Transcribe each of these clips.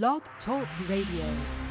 Blog Talk Radio.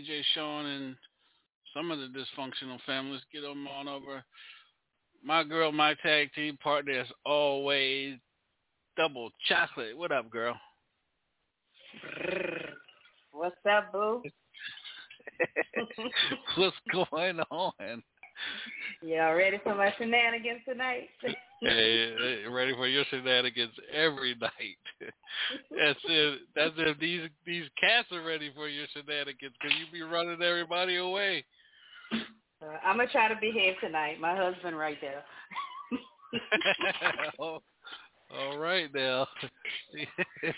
DJ Sean and some of the dysfunctional families. Get them on over. My girl, my tag team partner, as always, Double Chocolate. What up, girl? What's up, boo? What's going on? Y'all ready for my shenanigans tonight? Hey, hey, ready for your shenanigans every night. That's it. That's if these these cats are ready for your shenanigans because you be running everybody away. Uh, I'm gonna try to behave tonight. My husband right there. oh, all right now.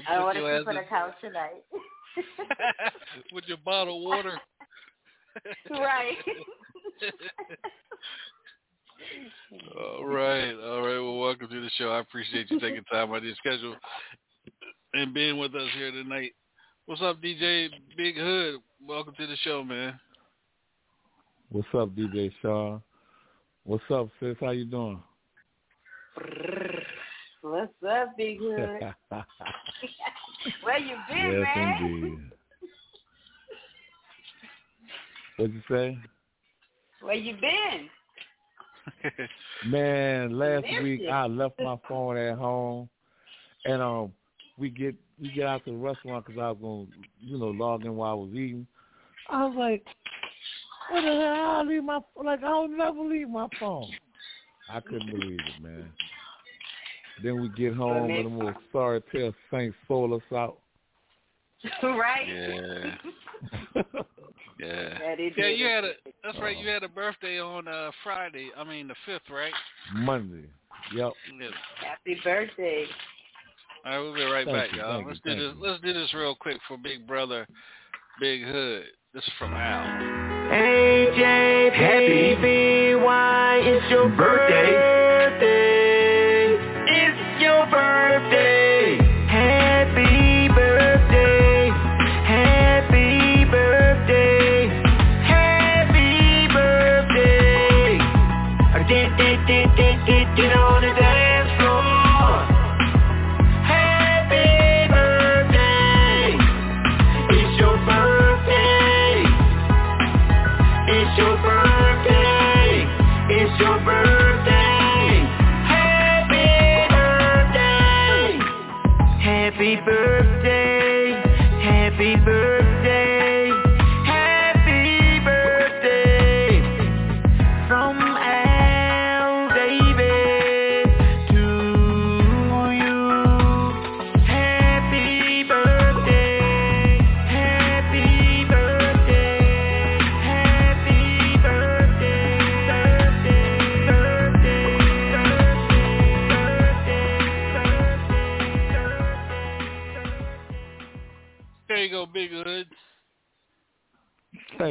I want to sleep on the couch tonight. with your bottle of water. right. All right, all right. Well, welcome to the show. I appreciate you taking time out of your schedule and being with us here tonight. What's up, DJ Big Hood? Welcome to the show, man. What's up, DJ Shaw? What's up, sis? How you doing? What's up, Big Hood? Where you been, yes, man? indeed. What'd you say? Where you been? Man, last Missed week. I left my phone at home, and um, we get we get out to the restaurant because I was gonna, you know, log in while I was eating. I was like, what the hell? I leave my like I don't never leave my phone. I couldn't believe it, man. Then we get home and I'm gonna sorry tell Saint sold us out. right? Yeah. Yeah. That is Yeah, you had a that's right, you had a birthday on uh Friday. I mean the fifth, right? Monday. Yep. Happy birthday. All right, we'll be right Thank back, you, y'all. Let's you, do this. you. Let's do this real quick for Big Brother, Big Hood. This is from Al. AJ, baby, why it's your birthday?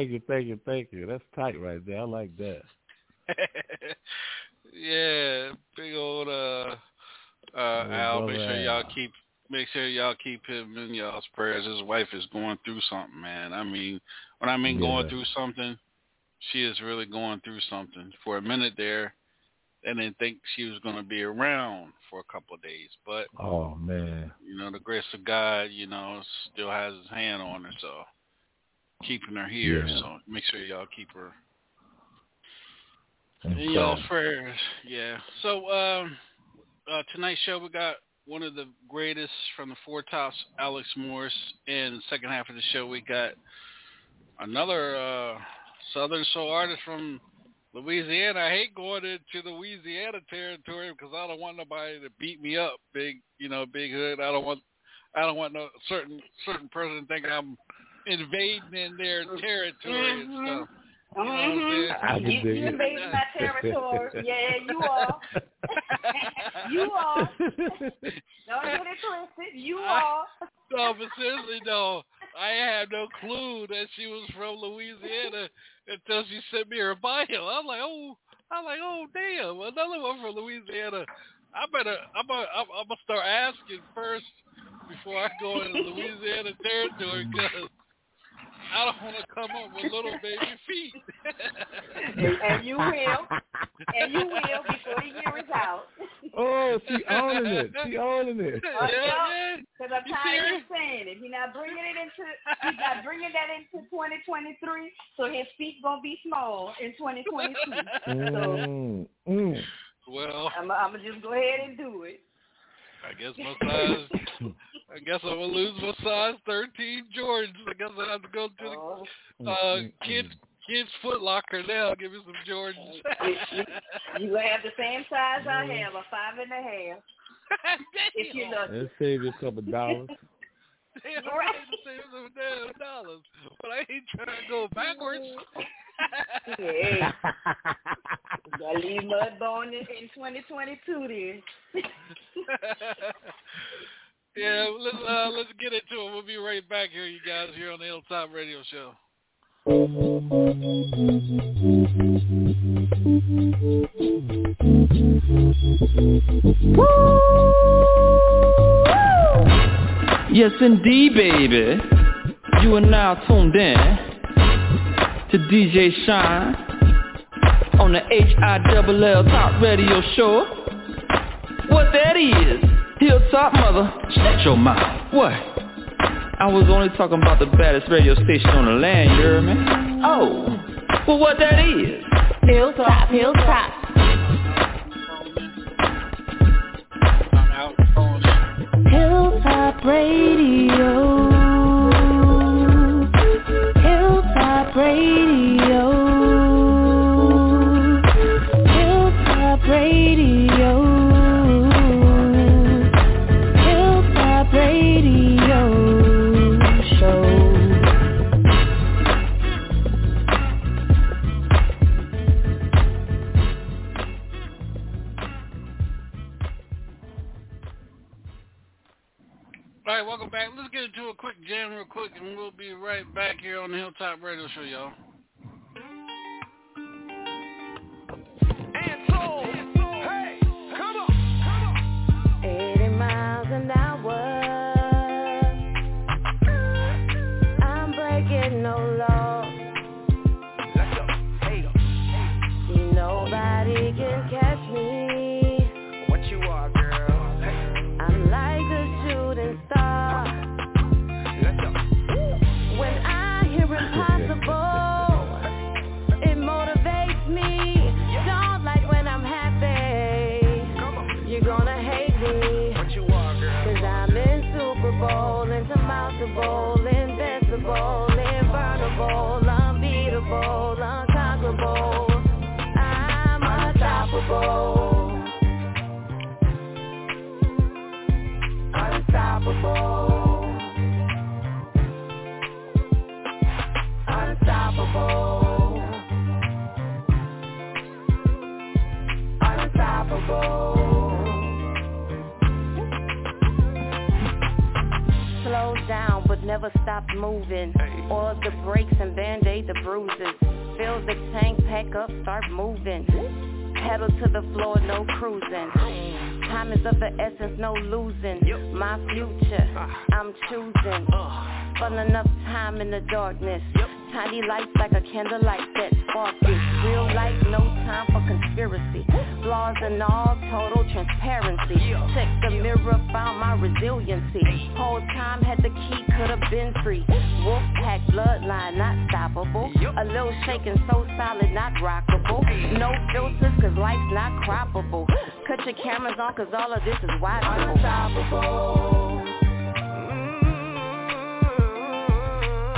Thank you, thank you, thank you. That's tight right there. I like that. yeah, big old uh uh Al. Make sure y'all keep make sure y'all keep him in y'all's prayers. His wife is going through something, man. I mean, when I mean going through something, she is really going through something. For a minute there, they didn't think she was going to be around for a couple of days, but Oh man. you know, the grace of God, you know, still has his hand on her, so keeping her here. Yeah. So make sure y'all keep her in y'all prayers. Yeah. So um, uh, tonight's show we got one of the greatest from the Four Tops, Alex Morris. And the second half of the show we got another uh, Southern soul artist from Louisiana. I hate going into the Louisiana territory because I don't want nobody to beat me up. Big, you know, big hood. I don't want. I don't want no certain certain person to think I'm invading in their territory and Mhm. stuff. You know what I'm Mhm. saying? You, you it. invading my territory. Yeah, you are. you are. Don't get it twisted. You are. No, but seriously, no. I had no clue that she was from Louisiana until she sent me her bio. I'm like, oh, I'm like, oh, damn, another one from Louisiana. I better, I'm gonna, I'm, I'm gonna start asking first before I go into Louisiana territory because I don't want to come up with little baby feet. And, and you will. And you will before the year is out. Oh, she owning it. She owning it. Uh, yeah, yeah. yeah. Because I'm You tired of saying it. He's not bringing it into. He's not bringing that into 2023. So his feet gonna be small in 2022. Mm, mm. Well, I'm, I'm gonna just go ahead and do it. I guess my size. I guess I'm gonna lose my size 13 Jordans. I guess I have to go to the Oh, uh, Mm, mm, kids kids Foot Locker now. Give me some Jordans. you gonna have the same size I have, a five and a half. If you Damn. look. Let's save you a couple dollars. Damn, Right. I need to save some damn dollars, but I ain't trying to go backwards. Hey, gotta leave Mudbone in, in 2022 then. Yeah, let's uh, let's get into it. We'll be right back here, you guys, here on the Hilltop Radio Show. Yes, indeed, baby. You are now tuned in to DJ Shine on the H-I-double-L Top Radio Show. What that is, Hilltop Mother, shut your mouth. What? I was only talking about the baddest radio station on the land, you heard me? Oh, well what that is? Hilltop, hilltop. I'm out calling it. Hilltop Radio. back. Let's get into a quick jam real quick, and we'll be right back here on the Hilltop Radio Show, y'all. no love. never stop moving. All the breaks and band-aid the bruises. Fill the tank, pack up, start moving. Pedal to the floor, no cruising. Time is of the essence, no losing. Yep. My future, uh, I'm choosing. Ah. Uh, Fun enough time in the darkness. Yep Tiny lights like a candlelight that spark this Real life, no time for conspiracy. Flaws and all, total transparency. Check the mirror, found my resiliency. Whole time had the key, could've been free. Wolf pack bloodline, not stoppable. A little shaking, so solid, not rockable. No filters, cause life's not croppable. Cut your cameras on, cause all of this is watchable. Unstoppable.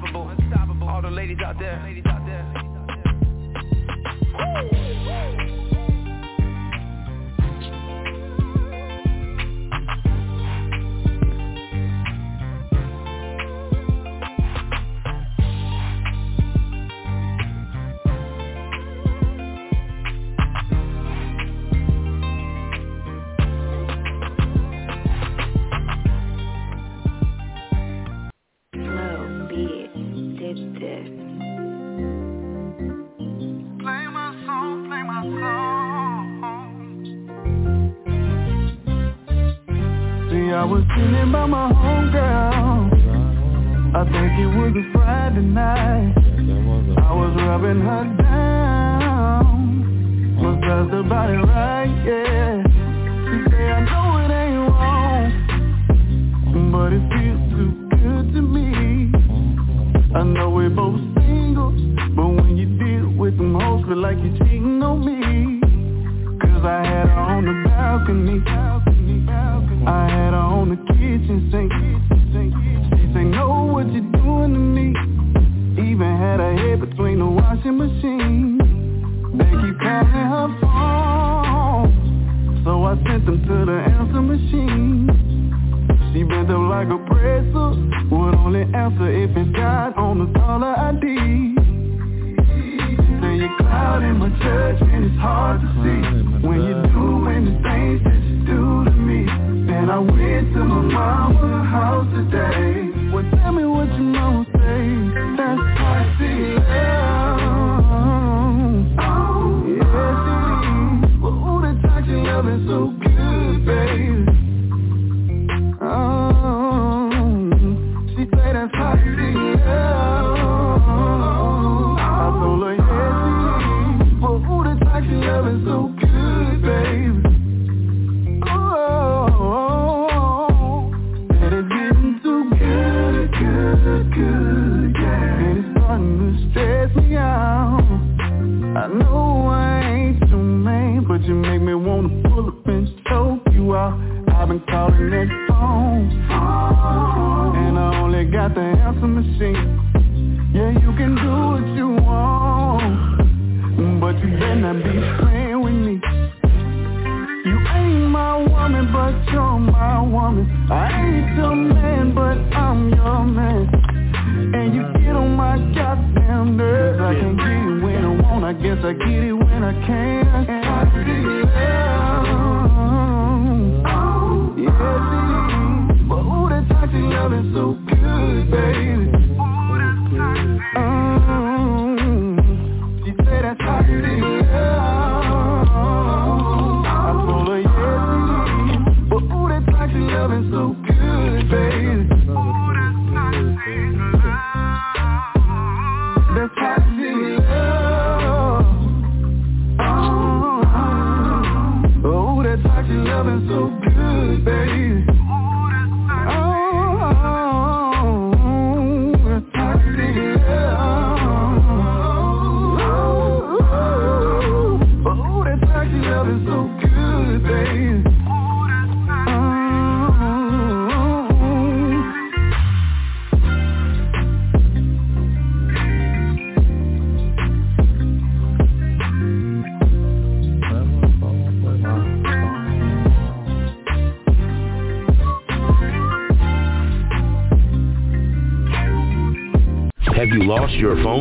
unstoppable. All the ladies out there. Ladies out there.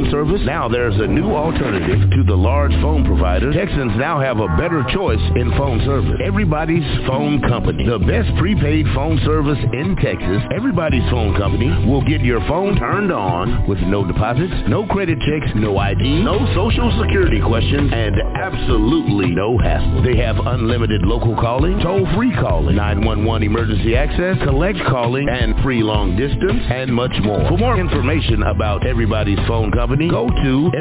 Phone service? Now there's a new alternative to the large phone providers. Texans now have a better choice in phone service. Everybody's Phone Company. The best prepaid phone service in Texas. Everybody's Phone Company will get your phone turned on with no deposits, no credit checks, no ID, no social security questions, and absolutely no hassle. They have unlimited local calling, toll-free calling, 911 emergency access, collect calling, and free long distance, and much more. For more information about Everybody's Phone Company, go to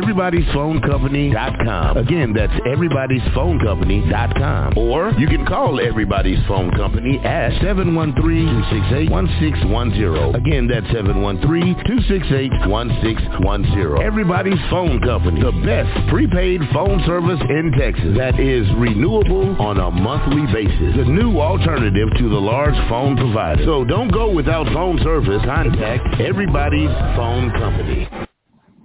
everybody'sphonecompany.com. Again, that's everybody'sphonecompany.com. Or you can call Everybody's Phone Company at 713-268-1610. Again, that's 713-268-1610. Everybody's Phone Company, the best prepaid phone service in Texas that is renewable on a monthly basis. The new alternative to the large phone provider. So don't go without phone service. Contact Everybody's Phone Company.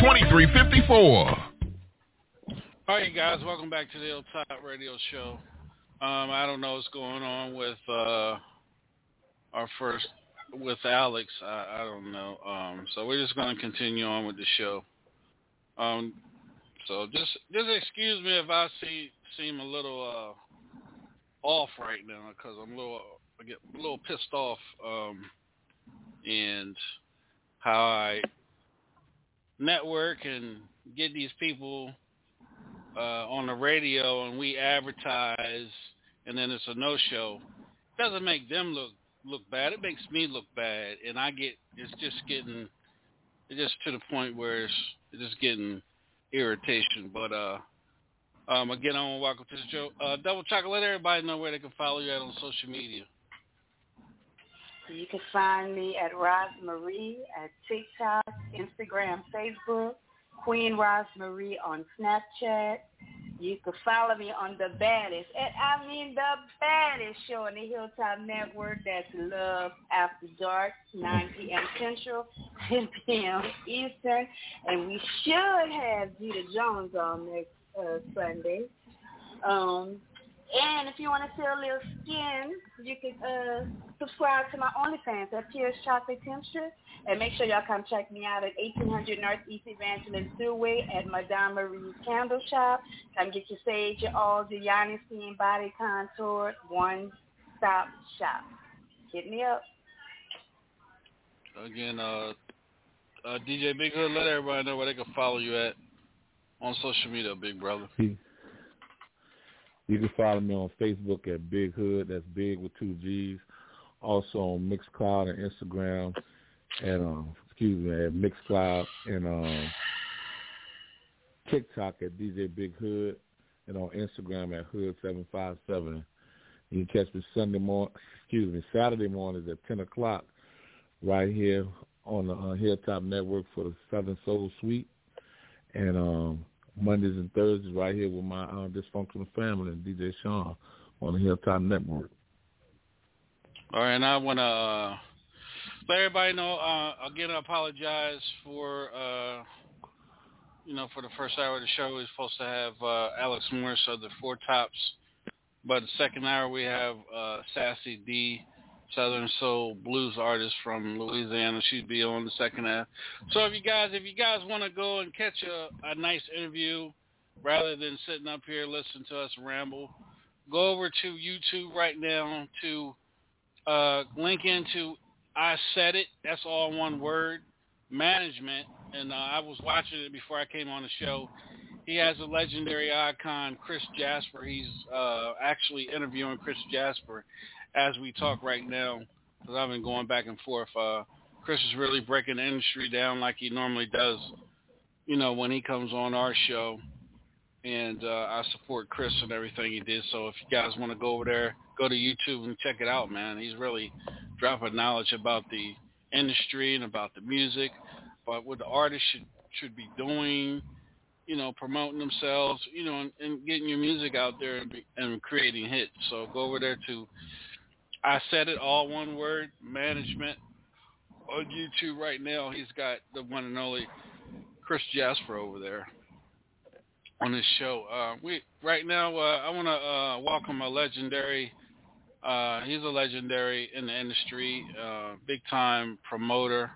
2354. All right, guys, welcome back to the Hilltop Radio Show. Um, I don't know what's going on with uh, our first with Alex. I, I don't know. Um, so we're just going to continue on with the show. Um, so just just excuse me if I see seem a little uh, off right now because I'm a little I get a little pissed off um, and how I network and get these people uh, on the radio and we advertise and then it's a no show doesn't make them look look bad. It makes me look bad and i get it's just getting it's just to the point where it's, it's just getting irritation. But uh um again i want to welcome to the show. Uh double chocolate let everybody know where they can follow you at on social media You can find me at Roz Marie at TikTok, Instagram, Facebook, Queen Roz Marie on Snapchat. You can follow me on the baddest, and I mean the baddest show on the Hilltop Network. That's Love After Dark, 9 p.m. Central, 10 p.m. Eastern, and we should have Gita Jones on next uh, Sunday. Um, and if you want to feel a little skin, you can uh, subscribe to my OnlyFans at Pierce Chocolate Temperature. And make sure y'all come check me out at 1800 Northeast Evangeline Thruway at Madame Marie's Candle Shop. Come get your sage, your all, your Yoni Steam Body Contour. One-stop shop. Hit me up. again uh uh dj big hood let everybody know where they can follow you at on social media big brother You can follow me on Facebook at Big Hood. That's big with two G's. also on Mixcloud and Instagram, and um, excuse me, at Mixcloud and um, TikTok at DJ Big Hood, and on Instagram at Hood seven five seven. You can catch me Sunday morning, excuse me, Saturday mornings at ten o'clock, right here on the uh, Hilltop Network for the Southern Soul Suite, and um, Mondays and Thursdays right here with my uh, dysfunctional family and DJ Sean on the Hilltop Network. All right, and I want to uh, let everybody know. Uh, again, I apologize for uh, you know for the first hour of the show. We are supposed to have uh, Alex Morris of the Four Tops, but the second hour we have uh, Sassy D, Southern Soul blues artist from Louisiana. She'd be on the second half. So if you guys if you guys want to go and catch a, a nice interview rather than sitting up here listening to us ramble, go over to YouTube right now to uh, link into I said it. That's all one word. Management, and uh, I was watching it before I came on the show. He has a legendary icon, Chris Jasper. He's uh, actually interviewing Chris Jasper as we talk right now because I've been going back and forth. Uh, Chris is really breaking the industry down like he normally does, you know, when he comes on our show. And uh, I support Chris and everything he did. So if you guys want to go over there, go to YouTube and check it out, man. He's really dropping knowledge about the industry and about the music, but what the artists should should be doing, you know, promoting themselves, you know, and, and getting your music out there and, be, and creating hits. So go over there to I said it all one word management on YouTube right now. He's got the one and only Chris Jasper over there on his show. Uh, we right now uh, I want to uh, welcome a legendary uh, he's a legendary in the industry, uh, big time promoter.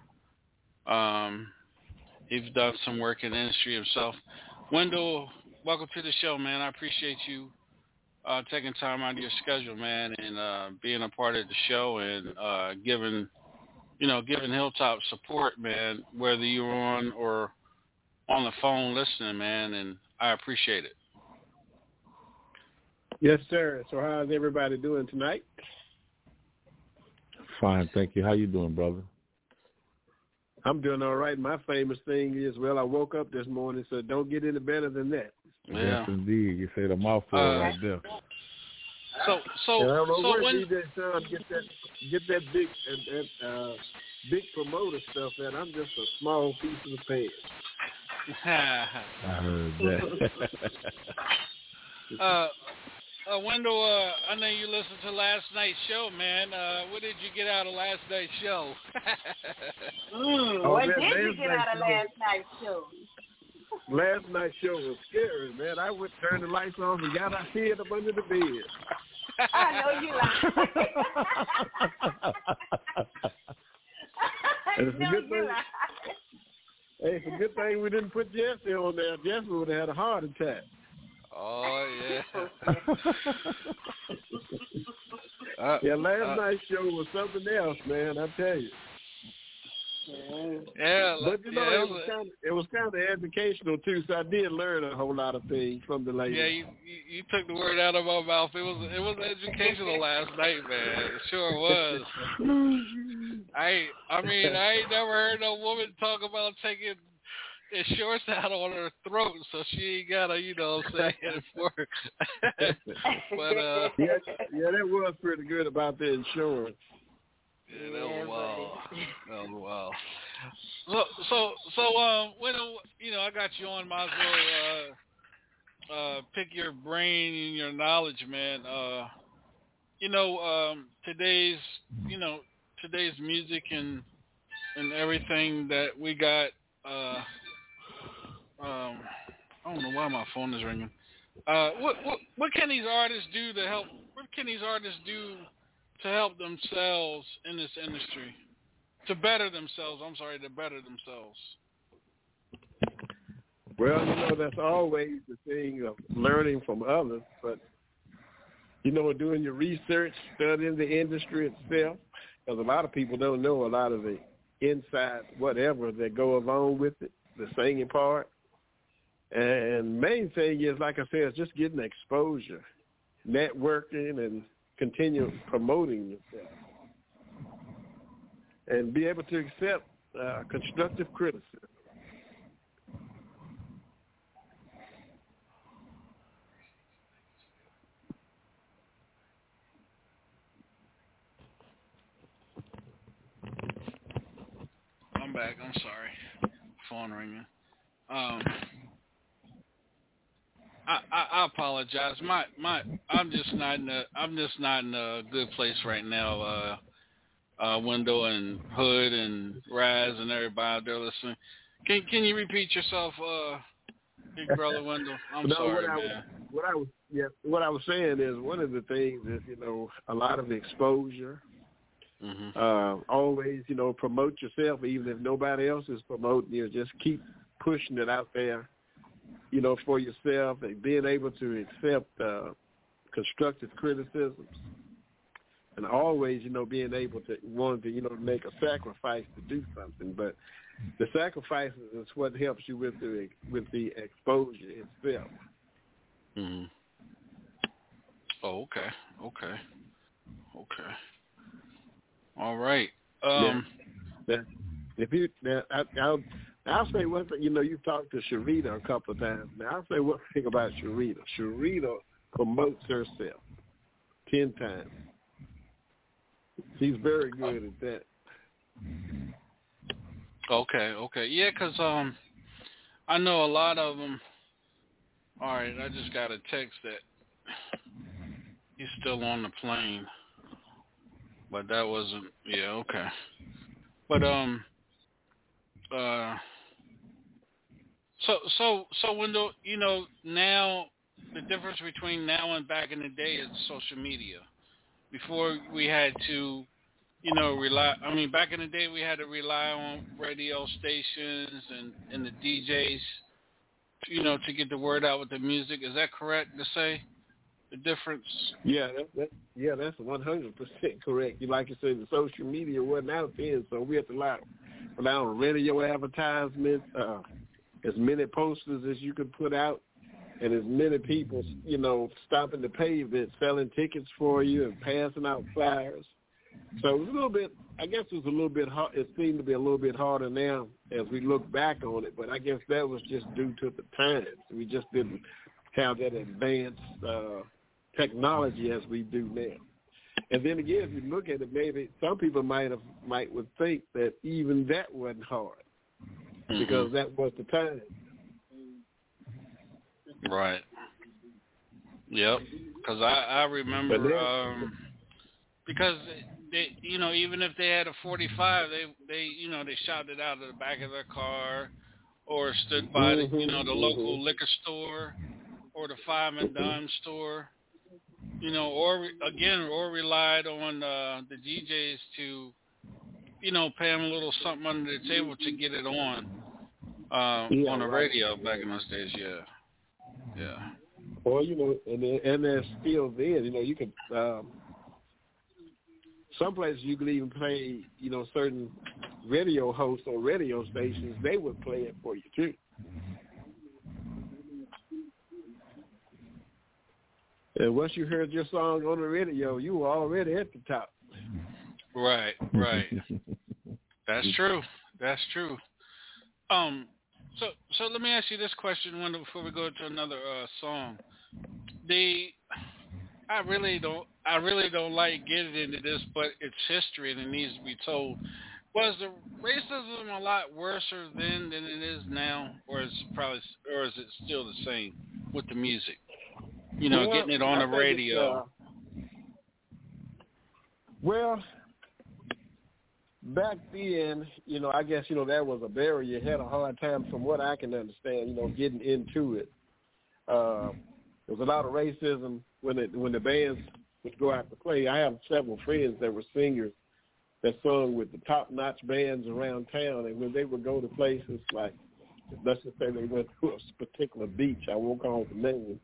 Um, he's done some work in the industry himself. Wendell, welcome to the show, man. I appreciate you uh, taking time out of your schedule, man, and uh, being a part of the show and uh, giving, you know, giving Hilltop support, man, whether you're on or on the phone listening, man, and I appreciate it. Yes, sir. So how's everybody doing tonight? Fine, thank you. How you doing, brother? I'm doing all right. My famous thing is, well, I woke up this morning, so don't get any better than that. Yeah. Yes, indeed. You say the mouthful Uh, right there. So, so, And I don't know so where when DJ Sean get that get that big and that uh, big promoter stuff at. I'm just a small piece of the pan. I heard that. uh, uh, Wendell, uh, I know you listened to last night's show, man. Uh, what did you get out of last night's show? Mm, Oh, what did you get out of last night's show? Last night's show was scary, man. I went turn the lights off and got our head up under the bed. I know you like. I it's a know good you thing- like. Hey, it's a good thing we didn't put Jesse on there. Jesse would have had a heart attack. oh yeah. uh, Yeah, last uh, night's show was something else, man. I tell you. Yeah, But you know, yeah, it was kind of it was kind of educational too. So I did learn a whole lot of things from the lady. Yeah, you, you you took the word out of my mouth. It was it was educational last night, man. It sure was. I I mean I ain't never heard no woman talk about taking his shorts out on her throat, so she ain't gotta, you know, what I'm saying for. but uh, yeah, yeah, that was pretty good about the insurance. Yeah, that was wild. That was wild. So so so um when you know I got you on, might as well uh uh pick your brain and your knowledge, man. Uh you know, um today's you know, today's music and and everything that we got uh um I don't know why my phone is ringing. Uh what what what can these artists do to help what can these artists do to help themselves in this industry? To better themselves, I'm sorry, to better themselves. Well, you know, that's always the thing of learning from others, but you know, doing your research, studying the industry itself, because a lot of people don't know a lot of the inside whatever that go along with it, the singing part. And main thing is, like I said, just getting exposure, networking, and continue promoting yourself. and be able to accept uh, constructive criticism. I'm back. I'm sorry. Phone ringing. Um, I, I, I apologize. My my I'm just not in a I'm just not in a good place right now. Uh, uh, Window and Hood and Raz and everybody out there listening. Can can you repeat yourself, uh, Big Brother Wendell? I'm no, sorry, what I, man. what I was yeah, what I was saying is one of the things is you know a lot of exposure. hmm Uh, always you know promote yourself even if nobody else is promoting you. Just keep pushing it out there. You know for yourself and being able to accept uh, constructive criticisms. And always, you know, being able to want to, you know, make a sacrifice to do something, but the sacrifices is what helps you with the with the exposure itself. hmm Oh, okay, okay, okay. All right. Um, Now, if you now, I, I'll I'll say one thing. You know, you've talked to Sharita a couple of times. Now, I'll say one thing about Sharita. Sharita promotes herself ten times. She's very good at that. Okay, okay, yeah, 'cause um, I know a lot of them. All right, I just got a text that he's still on the plane, but that wasn't. Yeah, okay. But um, uh, so so so Wendell, you know now the difference between now and back in the day is social media. Before we had to you know, rely. I mean, back in the day, we had to rely on radio stations and and the DJs, you know, to get the word out with the music. Is that correct to say? The difference. Yeah, that, that, yeah, that's one hundred percent correct. You like you said, the social media wasn't out then, so we had to rely, rely on radio advertisements, uh, as many posters as you could put out, and as many people, you know, stopping the pavement, selling tickets for you, and passing out flyers. So it was a little bit. I guess it was a little bit hard. It seemed to be a little bit harder now as we look back on it. But I guess that was just due to the times. We just didn't have that advanced uh, technology as we do now. And then again, if you look at it, maybe some people might have might would think that even that wasn't hard because that was the time. Right. Yep. Because I I remember then- um because they you know even if they had a 45 they they you know they shot it out of the back of their car or stood by the you know the local liquor store or the five and dime store you know or again or relied on uh the DJs to you know pay them a little something under the table to get it on uh, Yeah, on the right. radio back in those days yeah yeah Or you know, and then- and there's still then. You know, you could. Um, some places you could even play. You know, certain radio hosts or radio stations they would play it for you too. And once you heard your song on the radio, you were already at the top. Right, right. That's true. That's true. Um, so so let me ask you this question, Wendell, before we go to another uh, song. The I really don't I really don't like getting into this, but it's history and it needs to be told. Was the racism a lot worse then than it is now, or is it probably or is it still the same with the music? You know, Well, getting it on I the radio. uh, well, back then, you know, I guess you know that was a barrier. Had a hard time, from what I can understand. You know, getting into it. Uh, there was a lot of racism when it when the bands would go out to play. I have several friends that were singers that sung with the top notch bands around town, and when they would go to places like, let's just say they went to a particular beach, I won't call the name.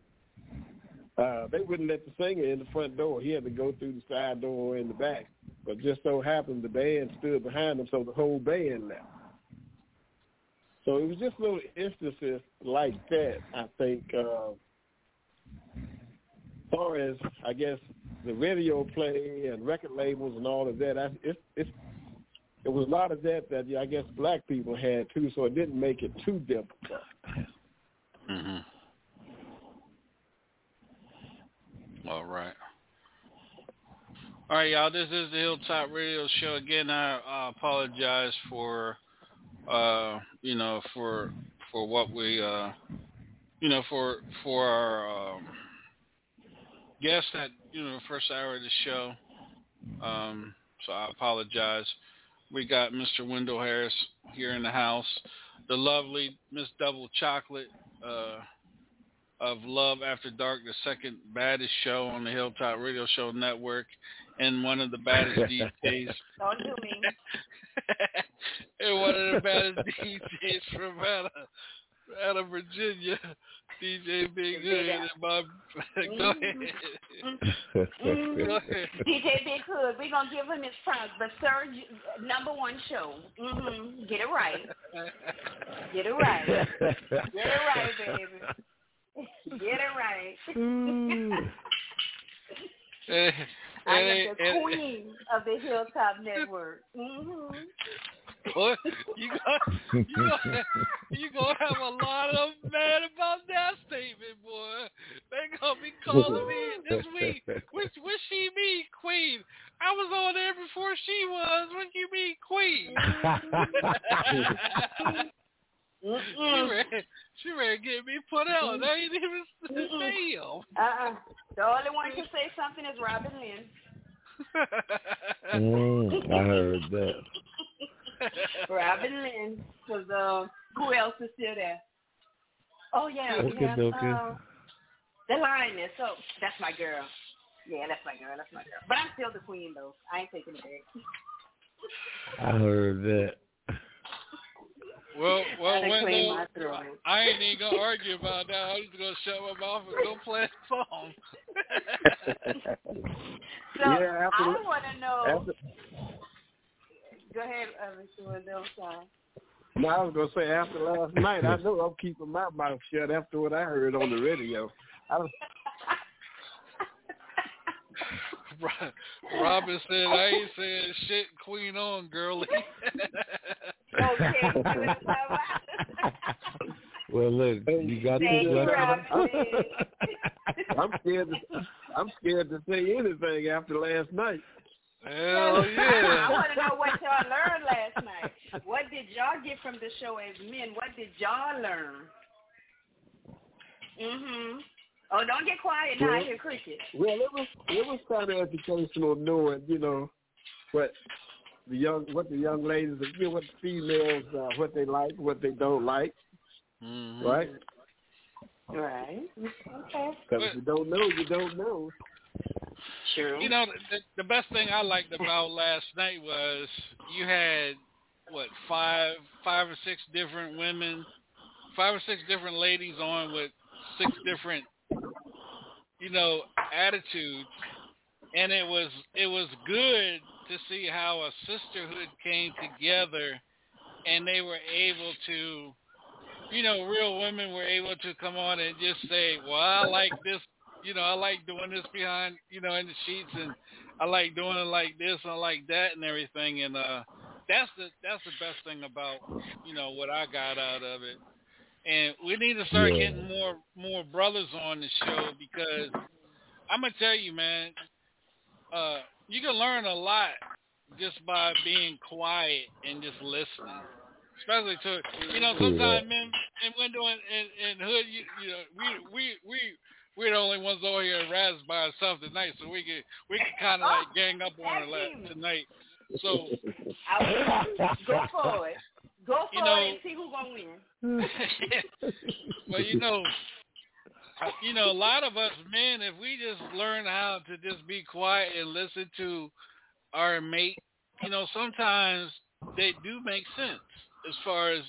Uh, they wouldn't let the singer in the front door. He had to go through the side door in the back. But just so happened the band stood behind him, so the whole band left. So it was just little instances like that. I think, uh, as far as I guess the radio play and record labels and all of that, I, it's it's it was a lot of that that I guess black people had too, so it didn't make it too difficult. Mhm. All right. All right, y'all. This is the Hilltop Radio Show. Again, I, apologize for, uh, you know, for for what we, uh, you know, for for our um, guests at you know first hour of the show. Um, so I apologize. We got Mr. Wendell Harris here in the house, the lovely Miss Double Chocolate. Uh, of Love After Dark, the second baddest show on the Hilltop Radio Show Network, and one of the baddest DJs. Don't do me. and one of the baddest DJs from out of, out of Virginia, DJ Big Hood. And my, go ahead. Go ahead. DJ Big Hood, we're going to give him his props. But, sir, number one show. Mm-hmm. Get it right. Get it right. Get it right, baby. Get it right. And- I am the and- queen of the Hilltop Network. hmm Boy, you gonna, you gonna, you gonna have a lot of them mad about that statement, boy. They gonna be calling me this week. Which, which she mean, Queen? I was on there before she was. What you mean, Queen? she ready, she ready to get me put out. I ain't even damn. Uh-uh. The only one who say something is Robin Lynn. mm, I heard that. Robin Lynn. Because uh, who else is still there? Oh, yeah. we Okay, have, dokie. uh, the lioness. So that's my girl. Yeah, that's my girl. That's my girl. But I'm still the queen, though. I ain't taking it back. I heard that. Well, well, I Wendell. I ain't even gonna argue about that. I'm just gonna shut my mouth and go play a song. So Yeah, after I the- want to know. After, Go ahead, uh, Mr. Wendell. Sorry. no, I was gonna say after last night, I know I'm keeping my mouth shut after what I heard on the radio. I was, Ro- Robin said, I ain't saying shit, Queen on, girlie. Okay. Well, look, you got Thank this you, lesson. Robin. I'm scared. To, I'm scared to say anything after last night. Hell yeah! I want to know what y'all learned last night. What did y'all get from the show as men? What did y'all learn? Mhm. Oh, don't get quiet now. I hear cricket. Well, it was it was kind of educational, knowing you know what the young what the young ladies, you know, what the females, uh, what they like, what they don't like, Mhm. right? Right. Okay. Because if you don't know, you don't know. True. You know, the, the best thing I liked about last night was you had what five, five or six different women, five or six different ladies on with six different, you know, attitudes, and it was it was good to see how a sisterhood came together, and they were able to, you know, real women were able to come on and just say, well, I like this you know, I like doing this behind, you know, in the sheets, and I like doing it like this and I like that and everything, and uh, that's the that's the best thing about, you know, what I got out of it. And we need to start Yeah. getting more more brothers on the show because I'm gonna tell you, man, uh, you can learn a lot just by being quiet and just listening. Especially to you know, sometimes men and Wendell and, and, and Hood, you, you know, we we we we're the only ones over here at Raz by ourselves tonight, so we can we can kind of like gang up on her tonight. So I'll- Go for it. Go for You know- it and see who's gonna win. well, you know, you know, a lot of us men, if we just learn how to just be quiet and listen to our mate, you know, sometimes they do make sense as far as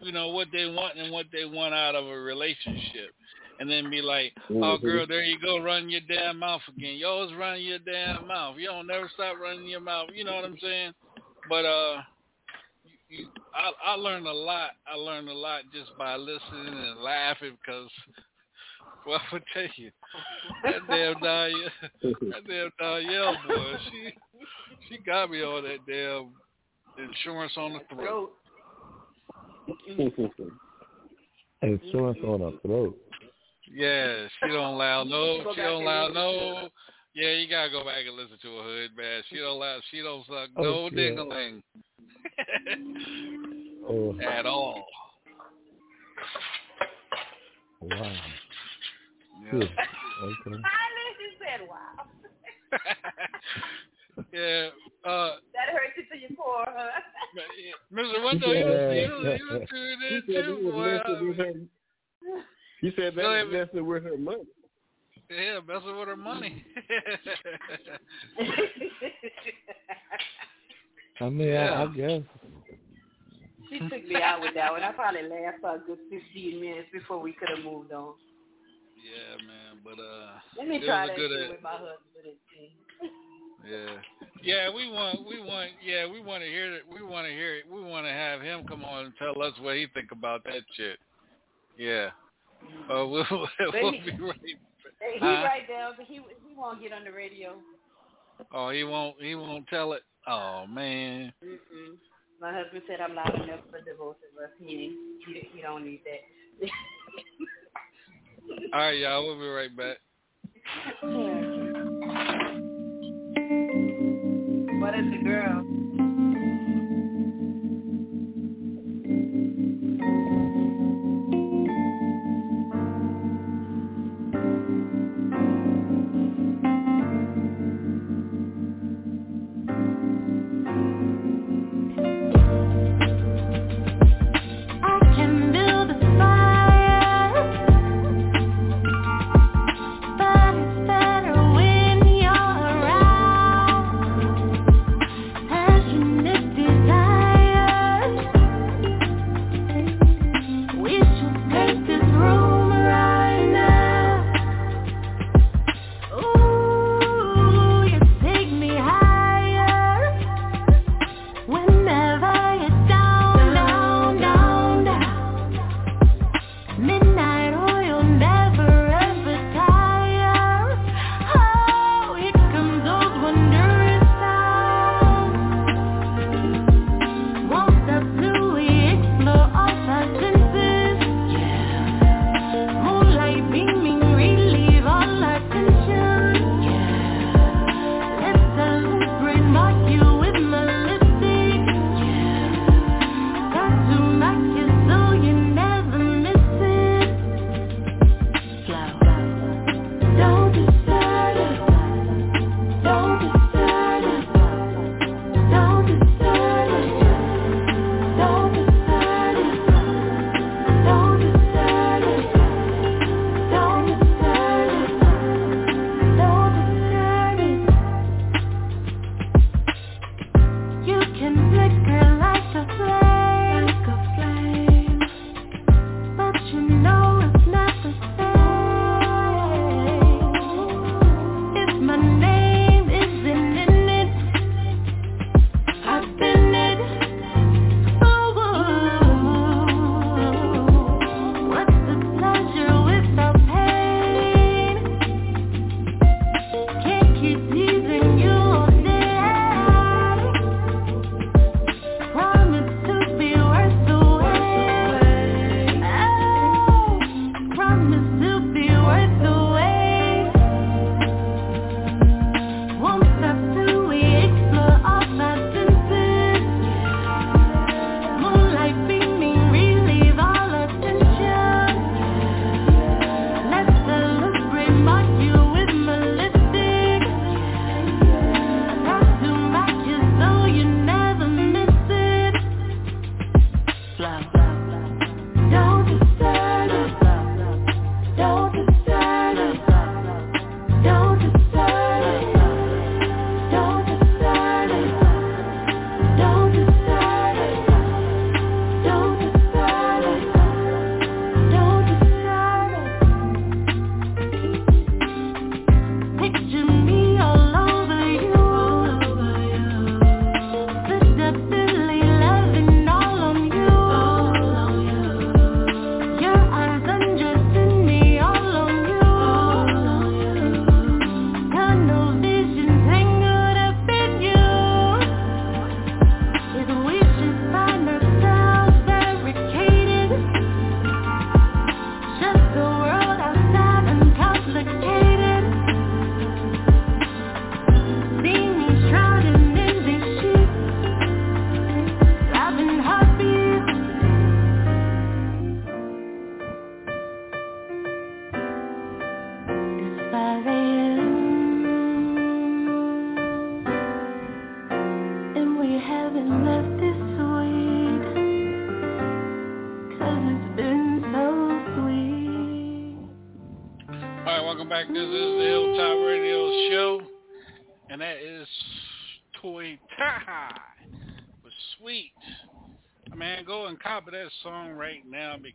you know what they want and what they want out of a relationship. And then be like, oh girl, there you go, run your damn mouth again. You always run your damn mouth. You don't never stop running your mouth. You know what I'm saying? But uh, you, you, I, I learned a lot. I learned a lot just by listening and laughing because, well, I would tell you, that damn Danielle, that damn Danielle boy, she she got me on that damn Insurance on the throat. Insurance on her throat. Yeah, she don't allow no. She don't allow no. Yeah, you gotta go back and listen to a hood man. She don't allow. She don't suck Oh, no yeah. dingling Oh, at all. wow. Yeah. Good. Okay. I literally said, wow. yeah. Uh, That hurts you to your core, huh? Mr. Wendell, you, you, you tuned in too, boy. messing with her. He said that Go was messing with her money. Yeah, messing with her money. I mean, I, I guess. she took me out with that one. I probably laughed for a good 15 minutes before we could have moved on. yeah, man. But uh, Let me it try was that a good. shit with my husband and see. Yeah, yeah. We want, we want, yeah. We want to hear it. We want to hear it. We want to have him come on and tell us what he think about that shit. Yeah. Uh, we'll, we'll he- be right. Hey, he Huh? right there, but he he won't get on the radio. Oh, he won't. He won't tell it. Oh man. Mm-mm. My husband said I'm loud enough for divorce us. He he, he don't need that. All right, y'all. We'll be right back. what is the girl?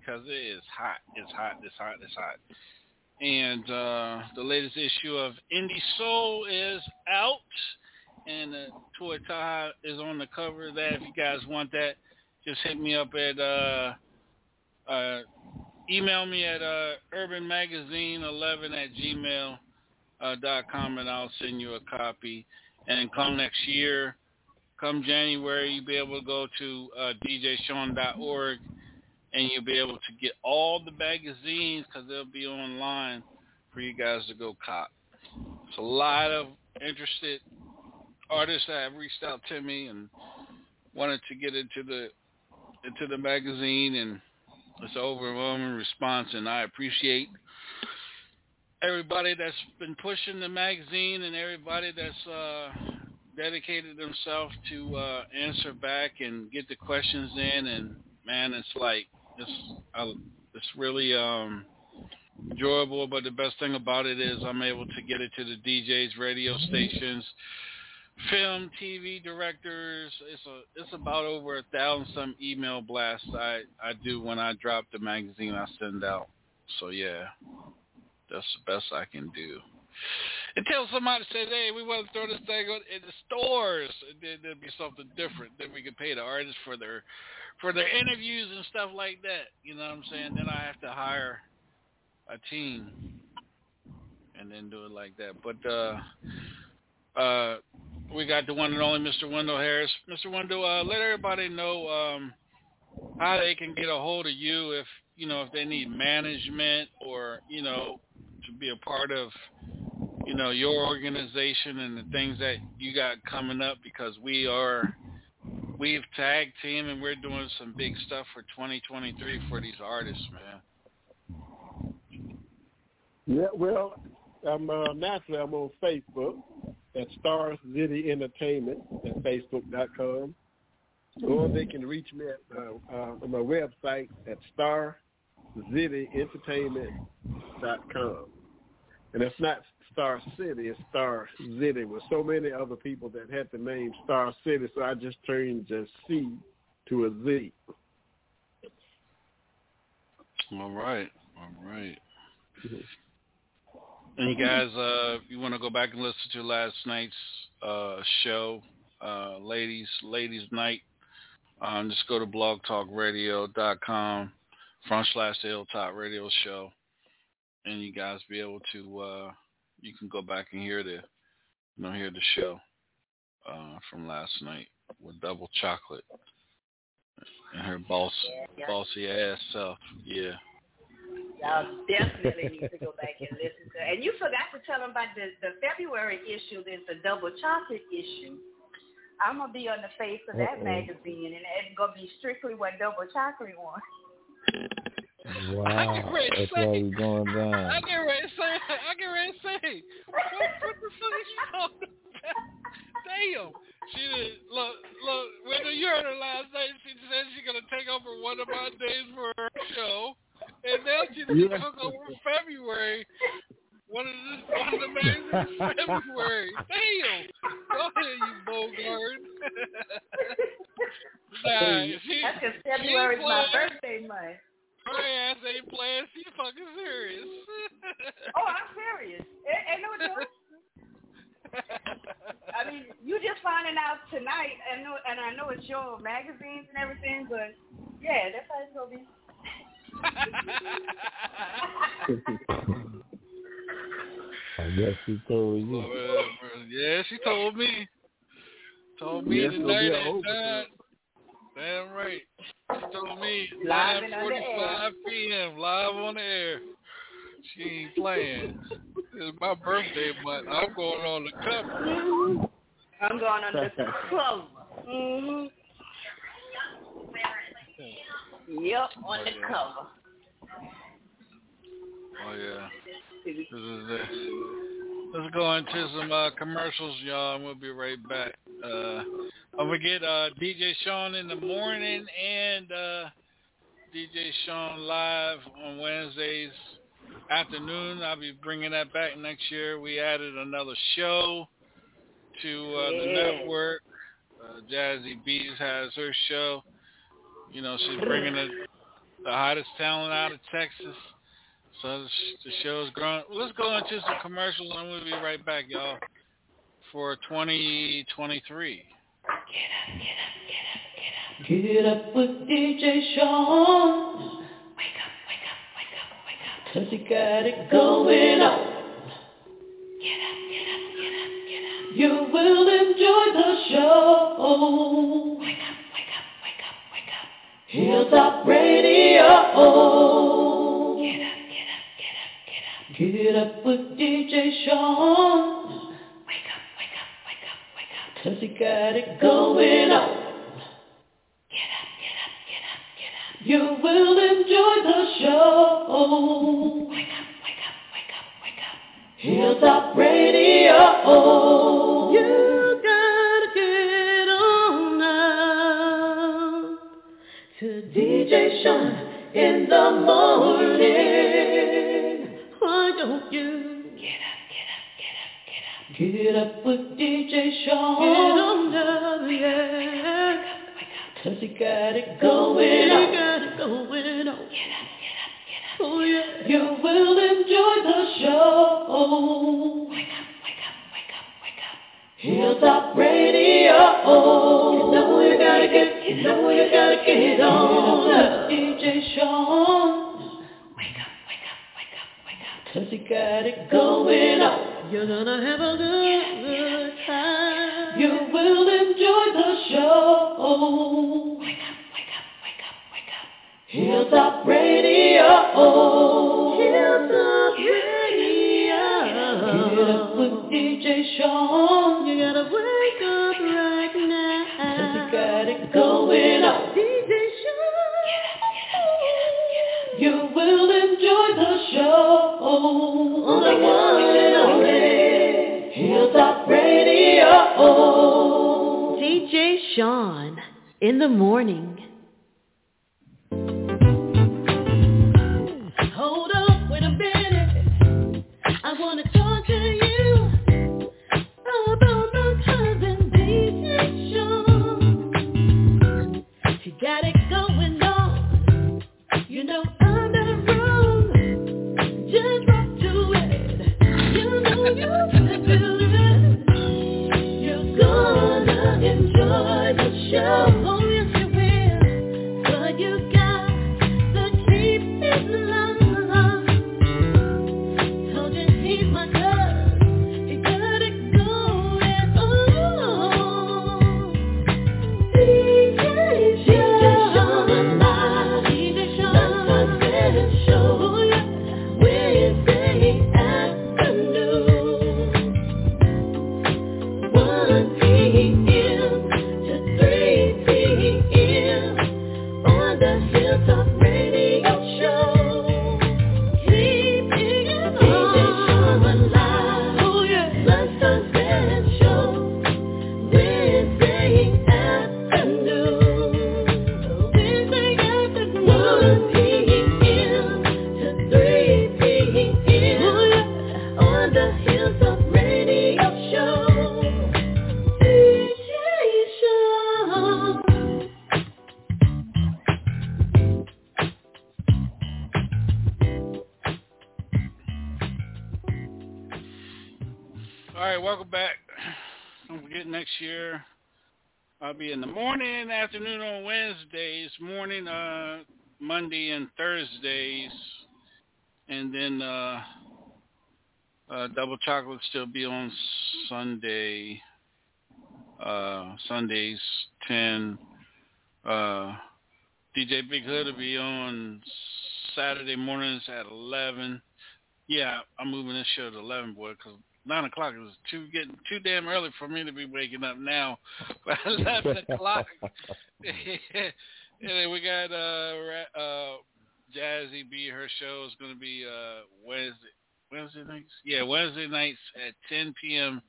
Because it is hot. It's hot. It's hot. It's hot. And uh, the latest issue of Indie Soul is out, and uh, Toy Tie is on the cover of that. If you guys want that, just hit me up at uh, uh, email me at uh, urbanmagazine11 at gmail uh, dot com and I'll send you a copy. And come next year, come January, you'll be able to go to uh, djsean.org and you'll be able to get all the magazines because they'll be online for you guys to go cop. It's a lot of interested artists that have reached out to me and wanted to get into the into the magazine and it's an overwhelming response and I appreciate everybody that's been pushing the magazine and everybody that's uh, dedicated themselves to uh, answer back and get the questions in and man it's like it's uh, it's really um enjoyable but the best thing about it is I'm able to get it to the DJs radio stations film TV directors. It's a it's about over a thousand some email blasts I I do when I drop the magazine I send out. So yeah that's the best I can do until somebody says, "Hey, we want to throw this thing in the stores," there'd be something different. Then we could pay the artists for their for their interviews and stuff like that. You know what I'm saying? Then I have to hire a team and then do it like that. But uh, uh, we got the one and only Mr. Wendell Harris. Mr. Wendell, uh, let everybody know um, how they can get a hold of you if you know if they need management or you know to be a part of you know your organization and the things that you got coming up because we are we've tag team and we're doing some big stuff for 2023 for these artists, man. Yeah, well, I'm uh, naturally I'm on Facebook at Star City Entertainment at Facebook.com. Or they can reach me at uh, uh, my website at StarCityEntertainment.com. And it's not Star City, it's Star City with so many other people that had the name Star City, so I just changed the C to a Z. All right, all right. And you guys, uh, if you want to go back and listen to last night's uh, show, uh, ladies, ladies night, um, just go to blogtalkradio.com front slash the Hilltop Radio Show, and you guys be able to, uh, you can go back and hear the, you know, hear the show uh, from last night with Double Chocolate and her boss, Yeah. bossy ass self. Yeah. Y'all definitely need to go back and listen to And you forgot to tell them about the, the February issue. There's a double chocolate issue. I'm going to be on the face of that Uh-oh. magazine, and it's going to be strictly what double chocolate wants. Wow, get ready to that's why say- we going I down. get ready to say, I get ready to say, what, what the fuck is you talking about? Damn. She did, look, look, when you heard her last night, she said she's going to take over one of my days for her show. And now she done Yeah. took over February. One of the, one of the magazines in February. Damn. Go ahead, you Bogart. nah, she, That's because February is my birthday month. Her ass ain't playing. She fucking serious. Oh, I'm serious. Ain't, ain't no joke. I mean, you just finding out tonight, and know, and I know it's your magazines and everything, but yeah, that's how it's gonna be. I guess he told you. Oh, Whatever. yeah, she told me. Told me Yes, tonight an at overdose. nine. Damn right. She told me Live nine and on the forty air. five PM, live on the air. She ain't playing. It's my birthday month. I'm going on the cover. I'm going on the clover. hmm Yep, on the cover. Oh yeah. This is it. Let's go into some uh, commercials, y'all, and we'll be right back. Uh, don't forget uh, DJ Sean in the morning and uh, DJ Sean live on Wednesdays afternoon. I'll be bringing that back next year. We added another show to uh, the network. Uh, Jazzy Bees has her show. You know, she's bringing the, the hottest talent out of Texas. So the, sh- the show's growing. Let's go into some commercials and we'll be right back, y'all, for 2023. Get up get up, get up, get up. Get up with DJ Sean. Wake up, wake up, wake up, wake up. Cause he got it going on. Get up, get up, get up, get up. You will enjoy the show. Wake up, wake up, wake up, wake up. Hilltop Radio. Get up. With DJ Sean. Wake up, wake up, wake up, wake up. Cause he got it going on. Get up, get up, get up, get up. You will enjoy the show. Wake up, wake up, wake up, wake up. Hilltop Radio. You gotta get on now to DJ Sean in the morning. Don't you get up, get up, get up, get up? Get up with DJ Sean. Get on down, yeah. Cause he got it going on. He got it going on. Get up, get up, get up. Oh yeah. You will enjoy the show. Wake up, wake up, wake up, wake up. Hilltop Radio. You know you gotta get, you know you gotta get on. DJ Sean. Cause he got it going on. You're gonna have a good, good time. You will enjoy the show. Wake up, wake up, wake up, wake up. Hilltop Radio. Hilltop Radio. Get up with DJ Sean. You gotta wake up right now. Cause you got it going on. Enjoy the show. On the one and only. Hilltop Radio. DJ Sean in the morning. Hold up, wait a minute. I wanna year I'll be in the morning, afternoon on Wednesdays, morning uh Monday and Thursdays, and then uh, uh double chocolate still be on Sunday. Uh Sundays ten. Uh DJ Big Hood will be on Saturday mornings at eleven. Yeah, I'm moving this show to eleven, boy, 'cause nine o'clock It was too getting too damn early for me to be waking up now. But eleven o'clock. and then we got uh uh Jazzy B. Her show is going to be uh Wednesday Wednesday nights. Yeah, Wednesday nights at 10 p.m.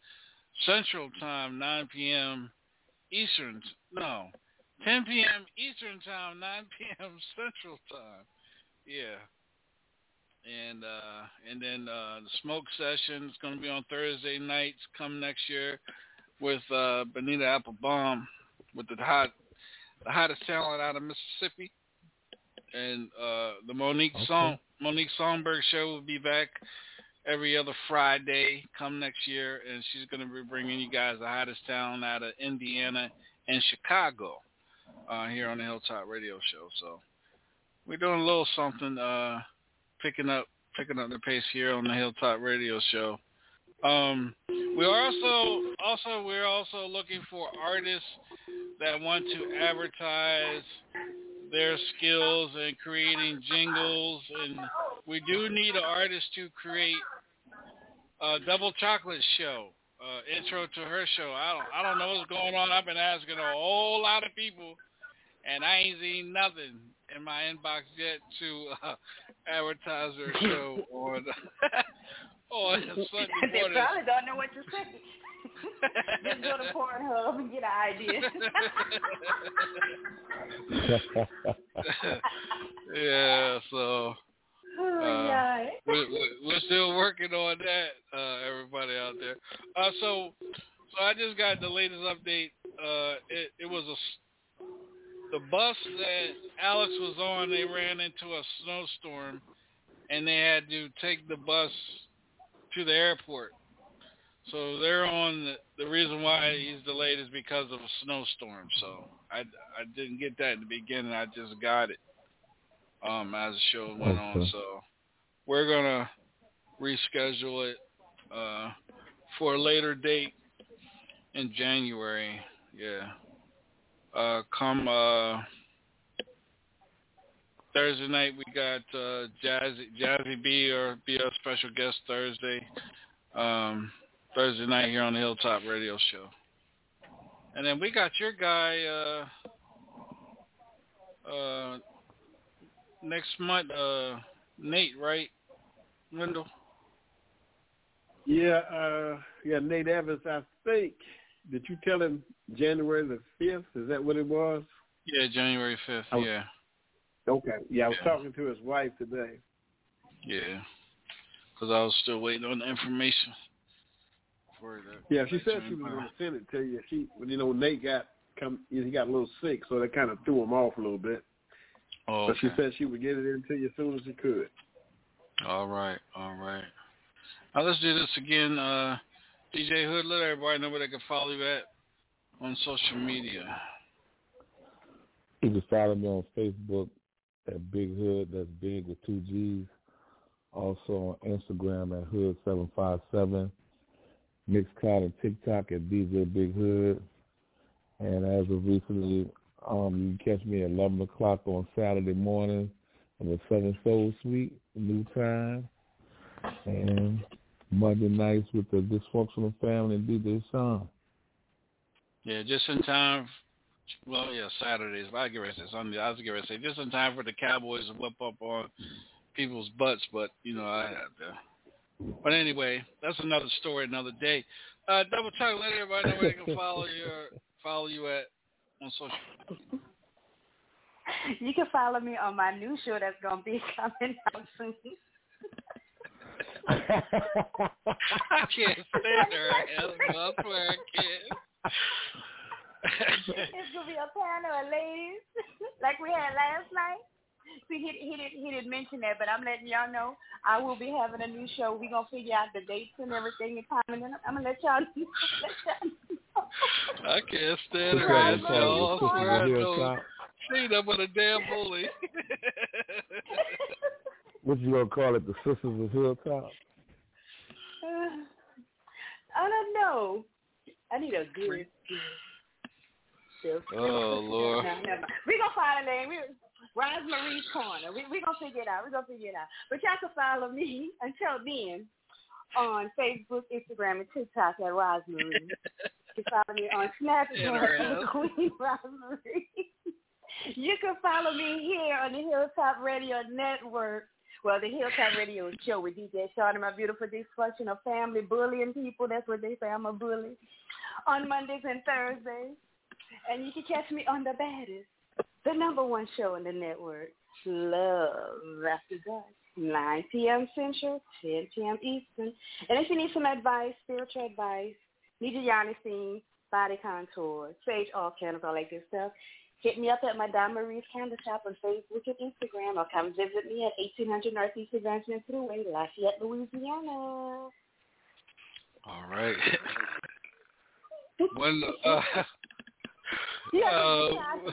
Central Time, 9 p.m. Eastern. No, 10 p.m. Eastern Time, 9 p.m. Central Time. Yeah. And uh, and then uh, the smoke session is going to be on Thursday nights come next year with uh, Benita Applebaum with the hot the hottest talent out of Mississippi, and uh, the Monique Okay. Song Monique Songberg show will be back every other Friday come next year, and she's going to be bringing you guys the hottest talent out of Indiana and Chicago uh, here on the Hilltop Radio Show. So we're doing a little something, uh, picking up picking up the pace here on the Hilltop Radio Show. Um, we are also also we're also looking for artists that want to advertise their skills in creating jingles, and we do need an artist to create a double chocolate show. Uh, intro to her show. I don't I don't know what's going on. I've been asking a whole lot of people, and I ain't seen nothing in my inbox yet to uh, advertise her show on on Sunday morning. they probably don't know what to say. Just go to Pornhub and get an idea. yeah, so oh, Uh, we, we, we're still working on that, uh, everybody out there. Uh, so, so I just got the latest update. Uh, it, it was a the bus that Alex was on. They ran into a snowstorm, and they had to take the bus to the airport. So they're on the, the reason why he's delayed is because of a snowstorm. So I, I didn't get that in the beginning. I just got it um, as the show went on. So we're gonna reschedule it uh, for a later date in January. Yeah. Uh, come uh, Thursday night, we got uh, Jazzy Jazzy B or be our special guest Thursday. Um, Thursday night here on the Hilltop Radio Show. And then we got your guy uh, uh, next month, uh, Nate, right? Wendell? Yeah, uh, yeah, Nate Evans, I think. Did you tell him January the 5th? Is that what it was? Yeah, January 5th, Oh. yeah. Okay. Yeah, I was Yeah. talking to his wife today. Yeah. Because I was still waiting on the information. For the, Yeah, she said she was going to send it to you. She, you know, Nate got come, he got a little sick, so that kind of threw him off a little bit. Oh, So she said she would get it into you as soon as she could. All right, all right. Now let's do this again. Uh, DJ Hood, let everybody know where they can follow you at on social media. You can follow me on Facebook at Big Hood. That's big with two G's. Also on Instagram at Hood757. Mixcloud and TikTok at DJ Big Hood. And as of recently, um, you catch me at 11 o'clock on Saturday morning on the Southern Soul Suite, new time. And Monday nights with the Dysfunctional Family and DJ Sean. Yeah, just in time. Well, yeah, Saturdays. But I get ready to say Sunday. I was getting ready to say just in time for the Cowboys to whip up on people's butts. But you know, I had to. But anyway, that's another story, another day. Uh, double check. Let everybody know where they can follow your follow you at on social. You can follow me on my new show that's gonna be coming out soon. I can't stand her ass. I swear I can't. it's gonna be a panel of ladies like we had last night. See, he he didn't he didn't mention that, but I'm letting y'all know I will be having a new show. We gonna figure out the dates and everything and time, and then I'm gonna let y'all. let y'all know. I can't stand her Right, ass, y'all. I Sister swear I Hilltop. know. She up with a damn bully. What you gonna call it? The Sisters of Hilltop? Uh, I don't know. I need a good. good Oh, Lord. No, never mind. We gonna find a name. We, Rosemary's Corner. We we gonna figure it out. We gonna figure it out. But y'all can follow me until then on Facebook, Instagram, and TikTok at Rosemary. You can follow me on Snapchat, Queen Rosemary. you can follow me here on the Hilltop Radio Network. Well, the Hilltop Radio Show with DJ Sean and my beautiful dysfunctional family bullying people. That's what they say. I'm a bully. On Mondays and Thursdays. And you can catch me on the baddest, the number one show on the network, Love After Dark. 9 p.m. Central, 10 p.m. Eastern. And if you need some advice, spiritual advice, need your theme, body contour, sage oil candles, all that good stuff, hit me up at my Don Marie's Candle Shop on Facebook and Instagram or come visit me at 1800 Northeast Advancement Thruway, Lafayette, Louisiana. All right. when uh, to uh,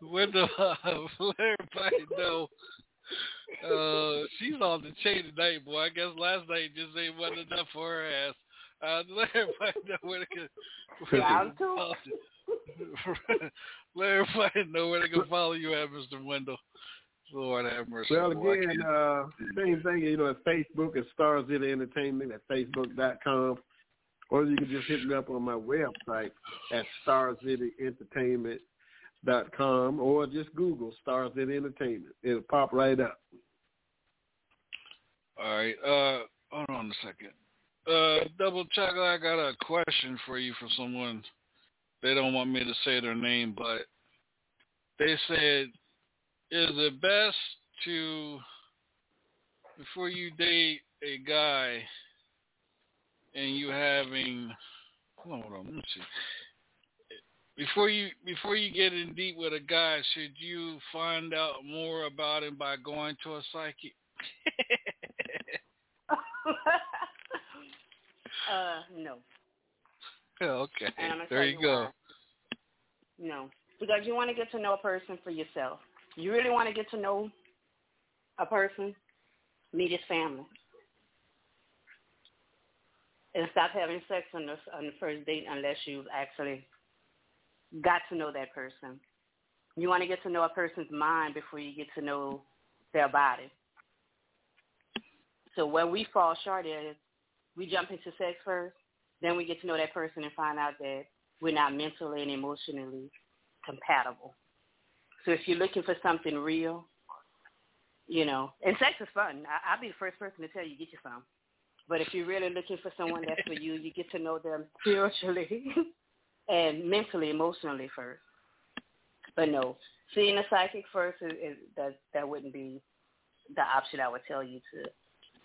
when the uh, let everybody know uh she's on the chain tonight, boy. I guess last night just ain't wasn't enough for her ass. Uh let everybody know where can where can follow let everybody know where they can follow you at, Mr. Wendell. Lord have mercy. Well. Again, uh, same thing. You know, at Facebook at Star City Entertainment at Facebook.com, or you can just hit me up on my website at StarCityEntertainment.com, or just Google Star City Entertainment. It'll pop right up. All right. Uh, hold on a second. Uh, Double check. I got a question for you from someone. They don't want me to say their name, but they said, is it best to, before you date a guy and you having, hold on, let me see. Before you before you get in deep with a guy, should you find out more about him by going to a psychic? uh, no. okay. There you you go. why. No, because you want to get to know a person for yourself. You really want to get to know a person, meet his family, and stop having sex on the on the first date unless you've actually got to know that person. You want to get to know a person's mind before you get to know their body. So when we fall short is we jump into sex first, then we get to know that person and find out that we're not mentally and emotionally compatible. So if you're looking for something real, you know, and sex is fun. I, I'll be the first person to tell you get you some. But if you're really looking for someone that's for you, you get to know them spiritually and mentally, emotionally first. But no, seeing a psychic first is, is that that wouldn't be the option I would tell you to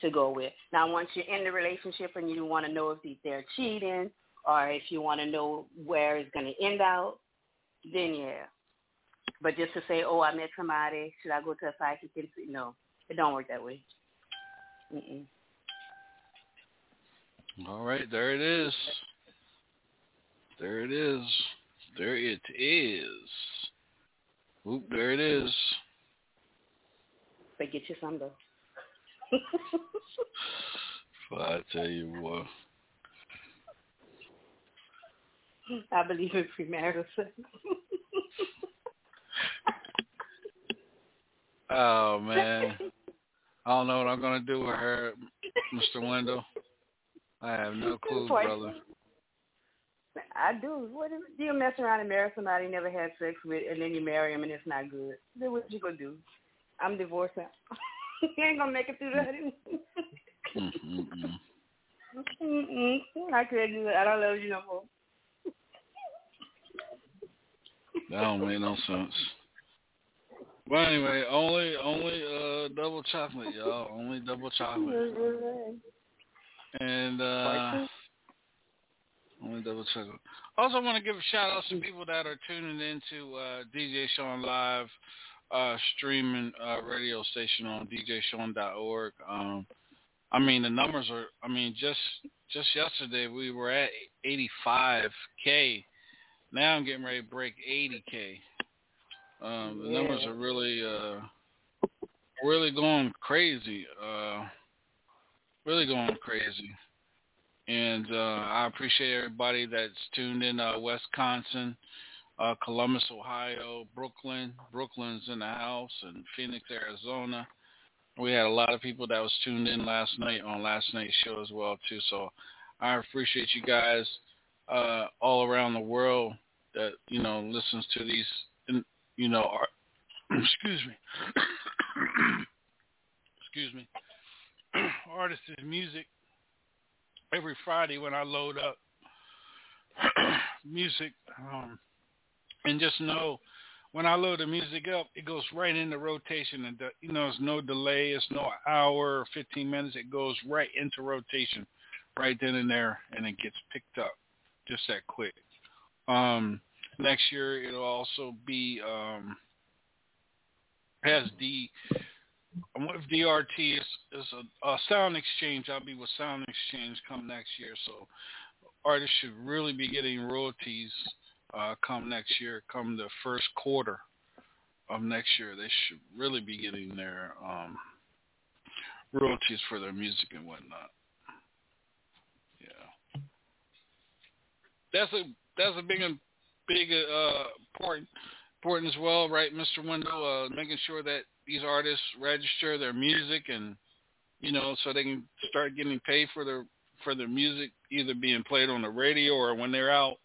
to go with. Now, once you're in the relationship and you want to know if they're cheating or if you want to know where it's going to end out, then yeah. But just to say, oh, I met somebody, should I go to a psychic? No, it don't work that way. Mm-mm. All right, there it is. There it is. There it is. Oop, there it is. But get you some though. But I tell you what. I believe in premarital sex. Oh man. I don't know what I'm gonna do with her, Mr. Wendell. I have no clue, brother. I do. What if you mess around and marry somebody you never had sex with, and then you marry him and it's not good? Then what you gonna do? I'm divorcing. you ain't gonna make it through that. Mm-mm-mm. I couldn't do it. I don't love you no more. That don't make no sense. But anyway, only only uh double chocolate, y'all. Only double chocolate. And uh only double chocolate. Also want to give a shout out to some people that are tuning into uh DJ Sean Live uh streaming uh radio station on djsean.org. Um I mean the numbers are I mean just just yesterday we were at 85k. Now I'm getting ready to break 80k. Um, the numbers are really, uh, really going crazy. Uh, really going crazy. And uh, I appreciate everybody that's tuned in. Uh, Wisconsin, uh, Columbus, Ohio, Brooklyn. Brooklyn's in the house, and Phoenix, Arizona. We had a lot of people that was tuned in last night on last night's show as well too. So I appreciate you guys uh, all around the world that you know listens to these you know, art, excuse me, excuse me, artists' music every Friday when I load up music, um, and just know when I load the music up, it goes right into rotation, and the, you know, it's no delay. It's no hour or 15 minutes. It goes right into rotation, right then and there, and it gets picked up just that quick. Um, next year, it'll also be um, has D with DRT is, is a, a sound exchange. I'll be with Sound Exchange come next year, so artists should really be getting royalties uh, come next year, come the first quarter of next year. They should really be getting their um, royalties for their music and whatnot. Yeah, that's a that's a big big uh, important important as well, right, Mr. Wendell? Uh, making sure that these artists register their music and you know so they can start getting paid for their for their music either being played on the radio or when they're out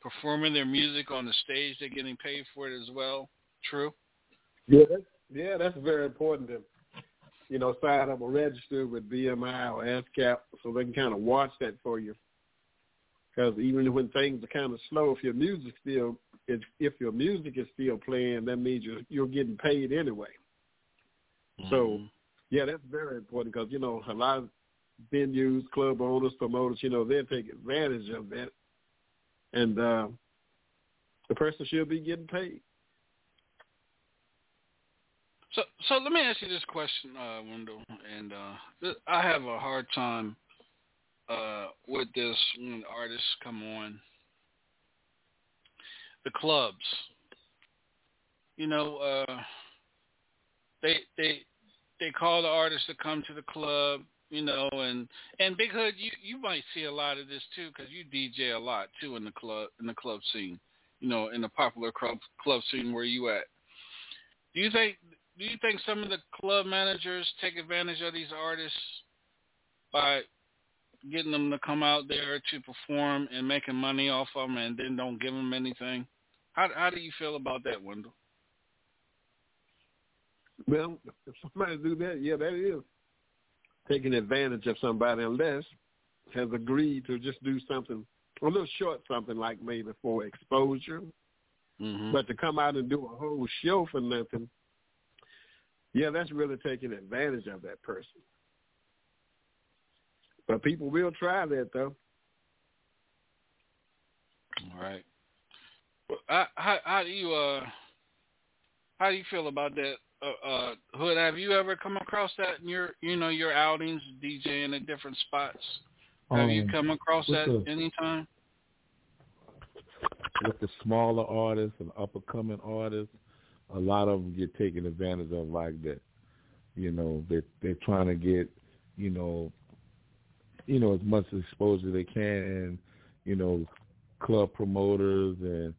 performing their music on the stage they're getting paid for it as well true Yeah, that's, yeah, that's very important to, you know, sign up or register with BMI or ASCAP so they can kind of watch that for you. Because even when things are kind of slow, if your music still, if, if your music is still playing, that means you're you're getting paid anyway. So, mm-hmm. yeah, that's very important because you know a lot of venues, club owners, promoters, you know, they take advantage of that, and uh, the person should be getting paid. So, so let me ask you this question, uh, Wendell, and uh, I have a hard time uh, with this when artists come on. The clubs, you know, uh, they they they call the artists to come to the club, you know, and and Big Hood, you you might see a lot of this too because you DJ a lot too in the club in the club scene, you know, in the popular club club scene where you at. Do you think do you think some of the club managers take advantage of these artists by getting them to come out there to perform and making money off of them and then don't give them anything? How how do you feel about that, Wendell? Well, if somebody do that, yeah, that is taking advantage of somebody unless has agreed to just do something a little short, something like maybe for exposure. Mm-hmm. But to come out and do a whole show for nothing, yeah, that's really taking advantage of that person. But people will try that though. All right. Well, I, how how do you uh how do you feel about that? Uh, uh, Hood, have you ever come across that in your you know your outings, DJing at different spots? Have you Um, come across that the- anytime? with the smaller artists and up and coming artists, a lot of them get taken advantage of like that. You know, they they're trying to get, you know, you know as much exposure they can, and you know, club promoters and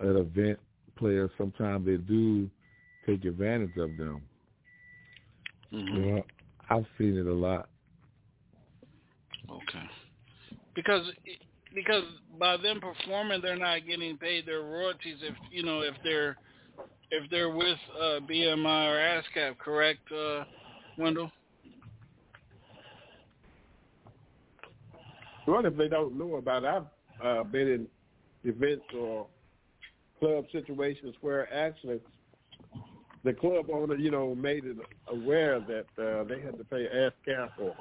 at event players sometimes they do take advantage of them. Mm-hmm. You know, I've seen it a lot. Okay. Because because by them performing, they're not getting paid their royalties. If you know if they're if they're with uh, BMI or ASCAP, correct, uh, Wendell? Well, if they don't know about it, I've uh, been in events or club situations where actually the club owner, you know, made it aware that uh, they had to pay ASCAP or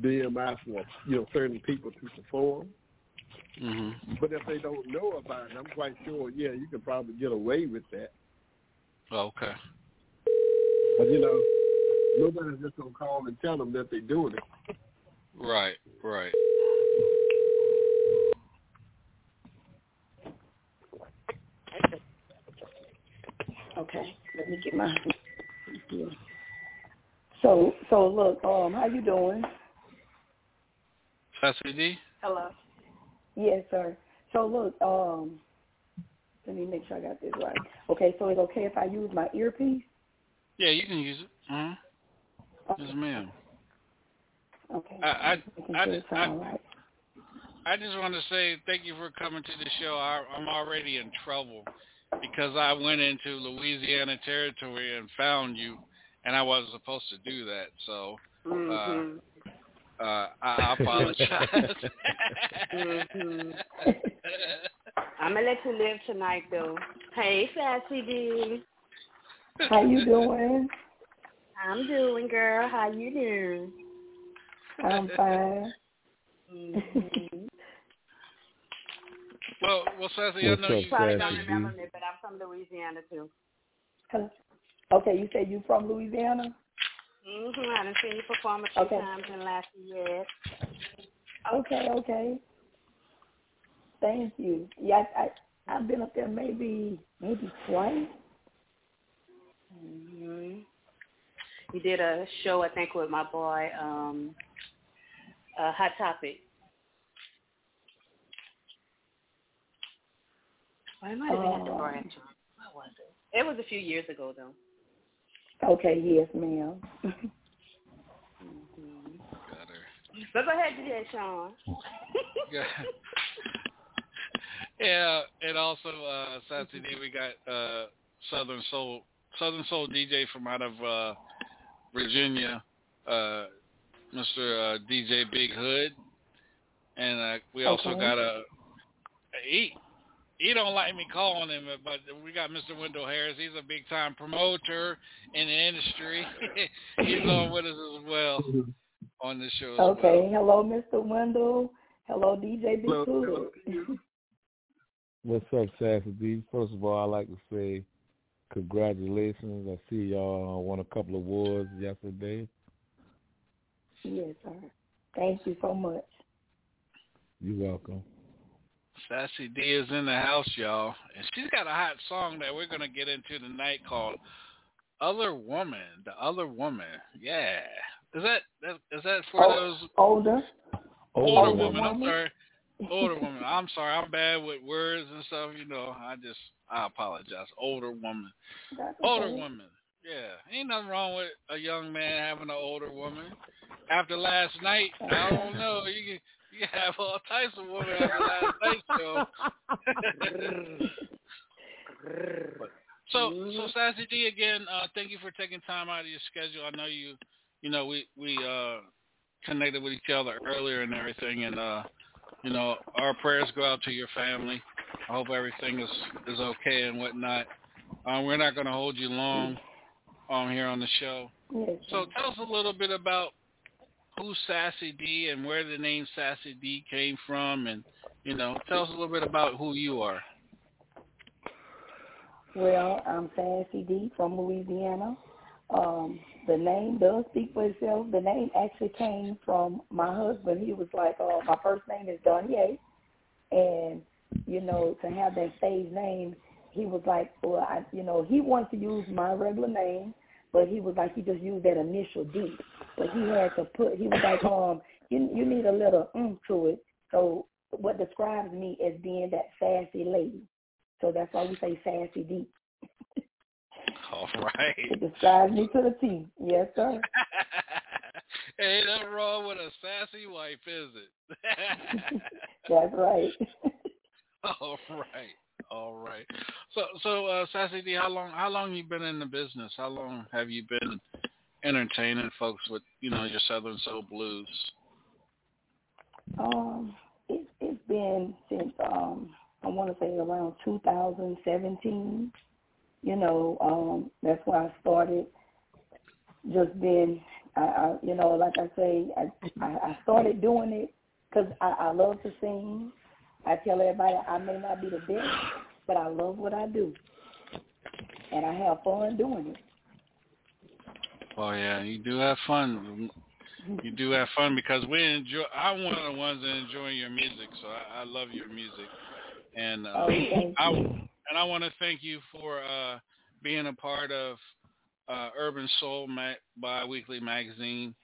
BMI for, you know, certain people to perform. Mm-hmm. But if they don't know about it, I'm quite sure, yeah, you could probably get away with that. Okay. But, you know, nobody's just going to call and tell them that they're doing it. Right. Right. Okay, let me get my. So, so look, um, how you doing? Sassy D? Hello. Yes, sir. So look, um, let me make sure I got this right. Okay, so it's okay if I use my earpiece? Yeah, you can use it. Uh-huh. Yes, ma'am. Okay. I I Making I, sure I, right. I just want to say thank you for coming to the show. I, I'm already in trouble because I went into Louisiana territory and found you, and I wasn't supposed to do that. So uh, Mhm. uh, I, I apologize. Mhm. I'm gonna let you live tonight, though. Hey, Sassy D. How you doing? I'm doing, girl. How you doing? I'm fine. Mm-hmm. Well, well, Sassy, I know you. Probably Sassy don't remember me, but I'm from Louisiana too. Hello. Okay, you said you from Louisiana? Mhm. I done seen you perform a few Okay. times in the last year. Okay, okay. Thank you. Yeah, I, I I've been up there maybe maybe twice. Mhm. You did a show, I think, with my boy, um, uh, Hot Topic. Well, it might have been at the Um, branch. What was it? It was a few years ago, though. Okay, yes, ma'am. hmm Got her. But go ahead, DJ Sean. Yeah. yeah, and also uh Sassy D, we got uh Southern Soul Southern Soul DJ from out of uh Virginia, uh Mr. Uh, DJ Big Hood. And uh we also Okay. got a he he don't like me calling him, but we got Mr. Wendell Harris. He's a big time promoter in the industry. He's on with us as well on the show. As Okay, well. hello, Mr. Wendell. Hello, DJ B. Hello, Hood. hello. What's up, Sassy D? First of all, I'd like to say congratulations. I see y'all won a couple of awards yesterday. yes, sir. Thank you so much. You're welcome. Sassy D is in the house, y'all, and she's got a hot song that we're gonna get into tonight called "Other Woman." The Other Woman, yeah. Is that that is that for Oh, those older. older, older women? I'm woman? sorry, older women. I'm sorry, I'm bad with words and stuff. You know, I just I apologize. Older woman, That's older okay. woman. Yeah, ain't nothing wrong with a young man having an older woman. After last night, I don't know. You can have all types of women last night show. So, so Sassy D again. Uh, thank you for taking time out of your schedule. I know you, you know, we we uh, connected with each other earlier and everything, and uh, you know, our prayers go out to your family. I hope everything is is okay and whatnot. Um, we're not going to hold you long um, here on the show. So, tell us a little bit about who's Sassy D and where the name Sassy D came from, and you know, tell us a little bit about who you are. Well, I'm Sassy D from Louisiana. Um, the name does speak for itself. The name actually came from my husband. He was like, uh, my first name is Donier. And, you know, to have that stage name, he was like, well, I, you know, he wanted to use my regular name, but he was like, he just used that initial D. But he had to put, he was like, um, you, you need a little mm to it. So what describes me as being that sassy lady. So that's why we say sassy D. All right. It describes me to the T. Yes, sir. Ain't nothing wrong with a sassy wife, is it? That's right. All right. All right. So so uh Sassy D, how long how long you been in the business? How long have you been entertaining folks with, you know, your Southern Soul Blues? Um, it, it's been since um I want to say around 2017. You know, um, that's where I started. Just been, I, I you know, like I say, I I, I started doing it because I, I love to sing. I tell everybody I may not be the best, but I love what I do, and I have fun doing it. Oh yeah, you do have fun. You do have fun because we enjoy. I'm one of the ones that enjoy your music, so I, I love your music, and uh, Oh, I you. and I want to thank you for uh, being a part of uh, Urban Soul ma- Bi-Weekly magazine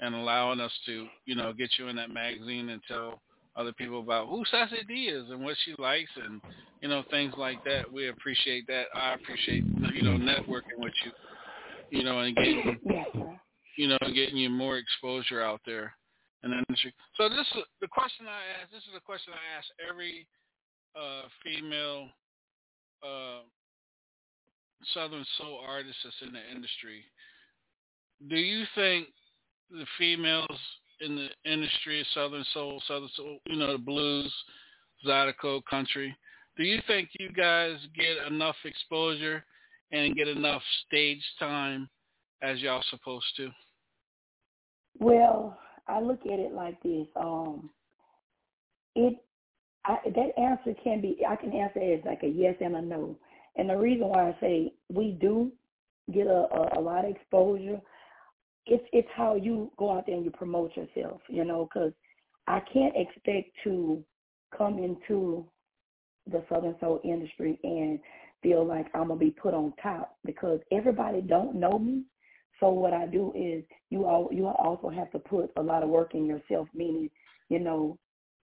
and allowing us to, you know, get you in that magazine and tell other people about who Sassy D is and what she likes and you know things like that. We appreciate that. I appreciate you know networking with you, you know, and getting you know, getting you more exposure out there in the industry. So this is the question I ask. This is the question I ask every uh, female uh, Southern soul artist that's in the industry. Do you think the females in the industry of Southern soul, Southern soul, you know, the blues, Zydeco, country, do you think you guys get enough exposure and get enough stage time as y'all supposed to? Well, I look at it like this. Um, it I, that answer can be I can answer it as like a yes and a no. And the reason why I say we do get a, a, a lot of exposure, it's it's how you go out there and you promote yourself, you know, because I can't expect to come into the Southern Soul industry and feel like I'm gonna be put on top because everybody don't know me. So what I do is you all you also have to put a lot of work in yourself, meaning, you know,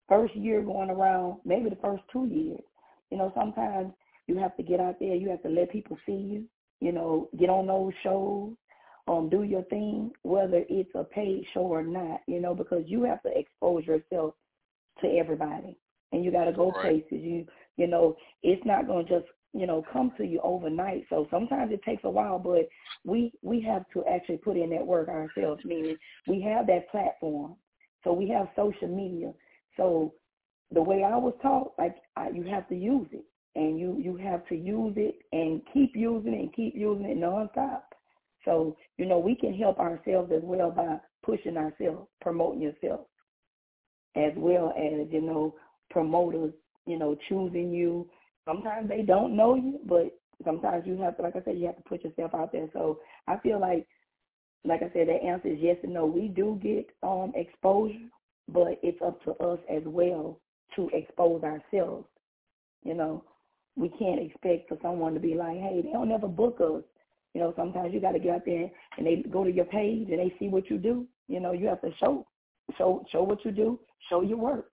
first year going around, maybe the first two years. You know, sometimes you have to get out there, you have to let people see you, you know, get on those shows, um, do your thing, whether it's a paid show or not, you know, because you have to expose yourself to everybody. And you gotta go Right. places. You you know, it's not gonna just, you know, come to you overnight. So sometimes it takes a while, but we we have to actually put in that work ourselves, meaning we have that platform. So we have social media. So the way I was taught, like I, you have to use it, and you you have to use it and keep using it and keep using it nonstop. So you know we can help ourselves as well by pushing ourselves, promoting yourself, as well as you know promoters, you know choosing you. Sometimes they don't know you, but sometimes you have to, like I said, you have to put yourself out there. So I feel like, like I said, that answer is yes and no. We do get um exposure, but it's up to us as well to expose ourselves. You know, we can't expect for someone to be like, hey, they don't ever book us. You know, sometimes you got to get out there and they go to your page and they see what you do. You know, you have to show, show, show what you do, show your work.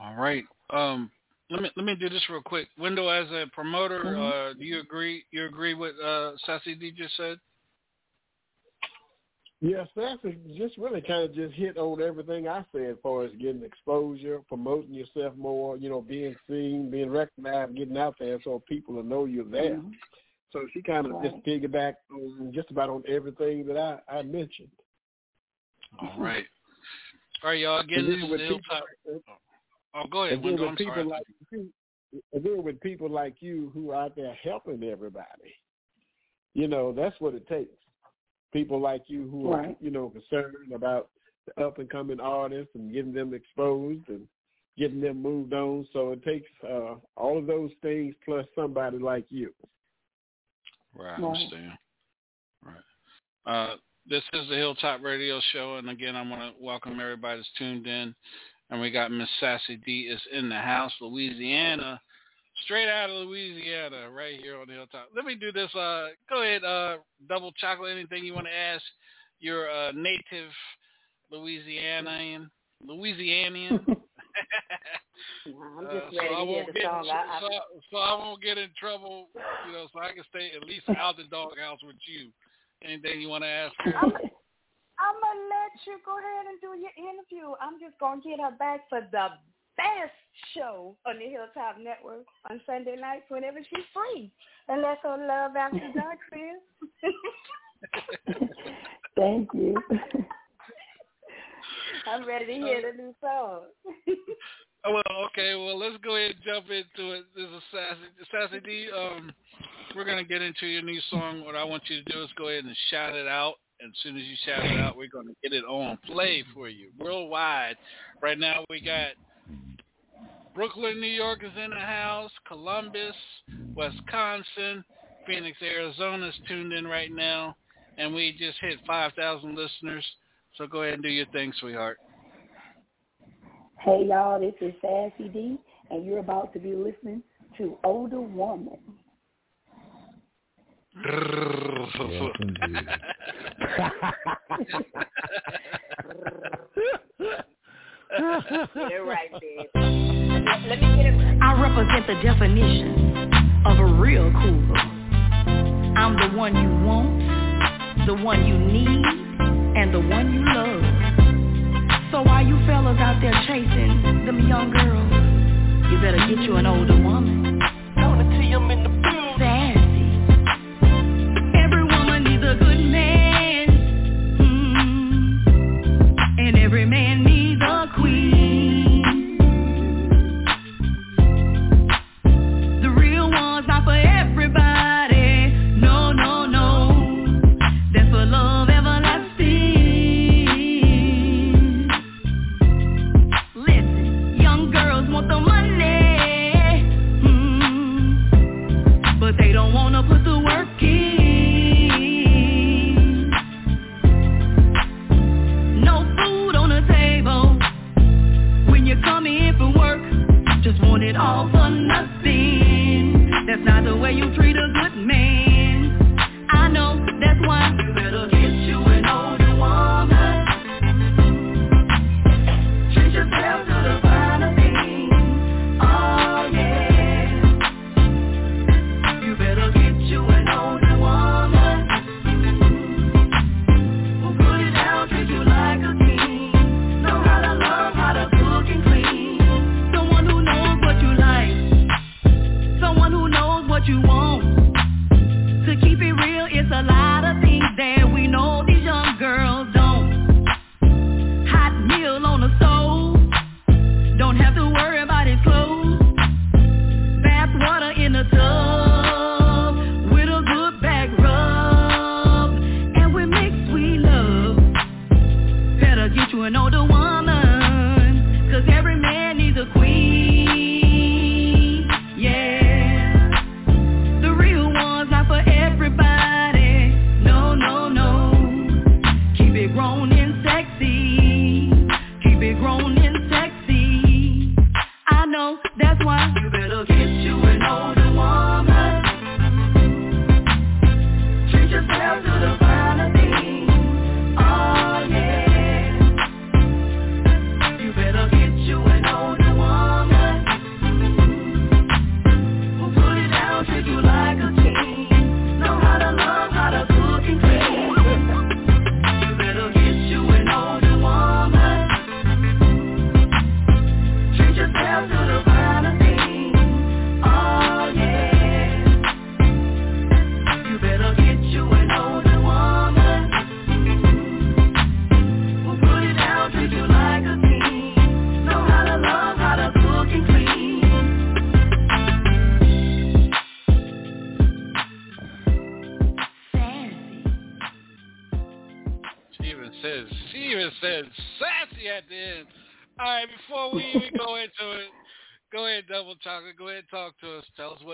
All right. Um, let me let me do this real quick. Wendell, as a promoter, Mhm. uh, do you agree? You agree with uh, Sassy D just said? Yes, that's just really kind of just hit on everything I said as far as getting exposure, promoting yourself more, you know, being seen, being recognized, getting out there so people will know you're there. Mhm. So she kind of Right. just piggybacked on just about on everything that I, I mentioned. All right. All right, y'all. Again, And this is with the people Hilltop. Oh, go ahead, and then with I'm people like you, and then with people like you who are out there helping everybody, you know, that's what it takes. People like you who are, you know, concerned about the up and coming artists and getting them exposed and getting them moved on. So it takes uh, all of those things plus somebody like you. Right, I understand. Right. Uh, this is the Hilltop Radio Show, and again, I want to welcome everybody that's tuned in. And we got Miss Sassy D is in the house, Louisiana, straight out of Louisiana, right here on the Hilltop. Let me do this. Uh, go ahead, uh, double chocolate. Anything you want to ask your uh, native Louisianian, Louisianian? I'm Uh, just so ready I to hear won't the get song. I, so, so I won't get in trouble, you know, so I can stay at least out the doghouse with you. Anything you want to ask her? I'm, I'm gonna let you go ahead and do your interview. I'm just gonna get her back for the best show on the Hilltop Network on Sunday nights whenever she's free. And that's her love after dark, sis. Thank you. I'm ready to hear the new song. Oh, well, okay. Well, let's go ahead and jump into it. This is Sassy, Sassy D. Um, we're gonna get into your new song. What I want you to do is go ahead and shout it out. And as soon as you shout it out, we're gonna get it on play for you worldwide. Right now, we got Brooklyn, New York is in the house. Columbus, Wisconsin, Phoenix, Arizona is tuned in right now, and we just hit 5,000 listeners. So go ahead and do your thing, sweetheart. Hey y'all, this is Sassy D, and you're about to be listening to Older Woman. You're right, babe. Let me get it right. I represent the definition of a real cougar. I'm the one you want, the one you need, and the one you love. So why you fellas out there chasing them young girls, you better get you an older woman. Sassy.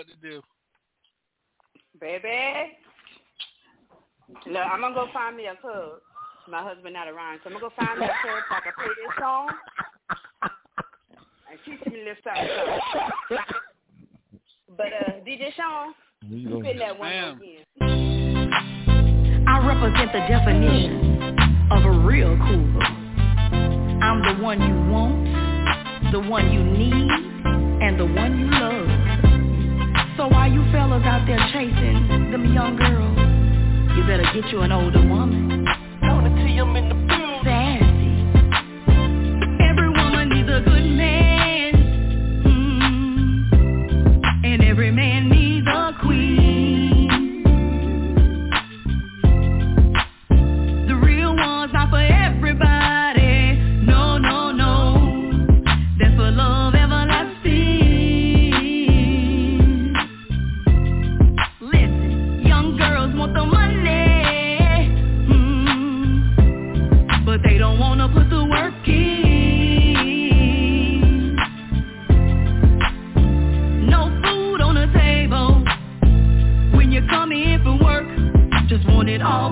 to do. Baby. no, I'm gonna go find me a club. My husband not around, so I'm gonna go find me a club so I can play this song and teach me a little something. but uh, DJ Sean, you spin that one again. I represent the definition of a real cool. I'm the one you want, the one you need, and the one you love. So why you fellas out there chasing them young girls? You better get you an older woman. Know in the building.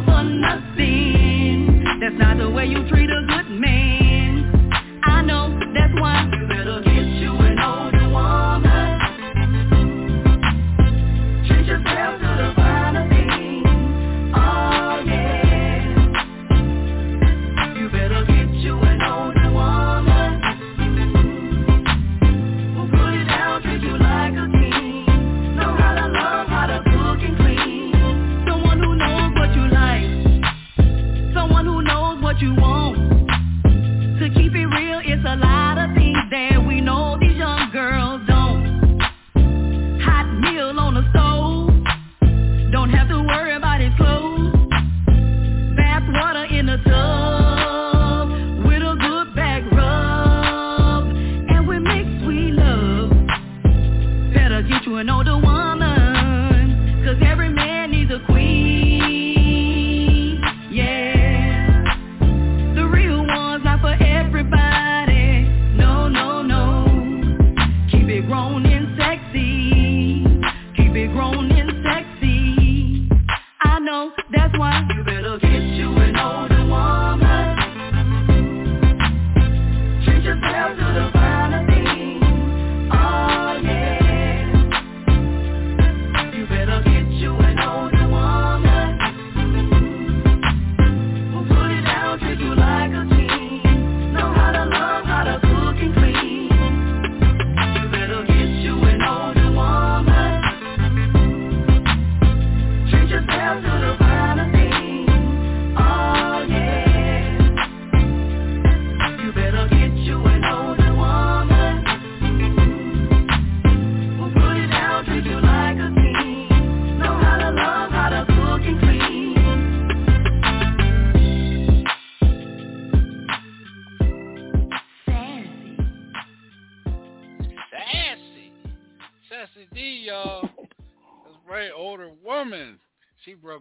for nothing. That's not the way you treat a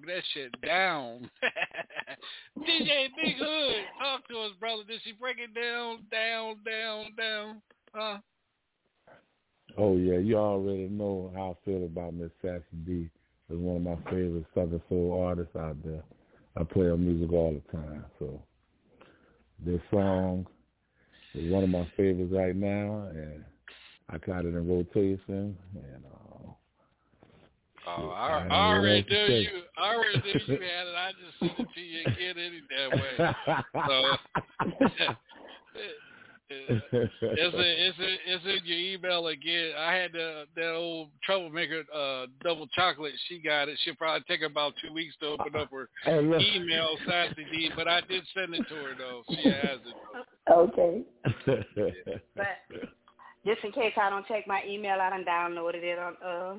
that shit down. DJ Big Hood, talk to us, brother. Did she break it down, down, down, down? Huh? Oh yeah, you already know how I feel about Miss Sassy D. Is one of my favorite Southern Soul artists out there. I play her music all the time, so this song is one of my favorites right now, and I got it in rotation, and. Uh, Oh, I I, don't I already knew you. I already knew you had it. I just sent it to you again any damn way. So it's in, it's in, it's in your email again. I had the that old troublemaker uh double chocolate. She got it. She'll probably take about two weeks to open up her Hey, look. email Sassy D, but I did send it to her though. She has it. Okay. But just in case I don't check my email, I done downloaded it on uh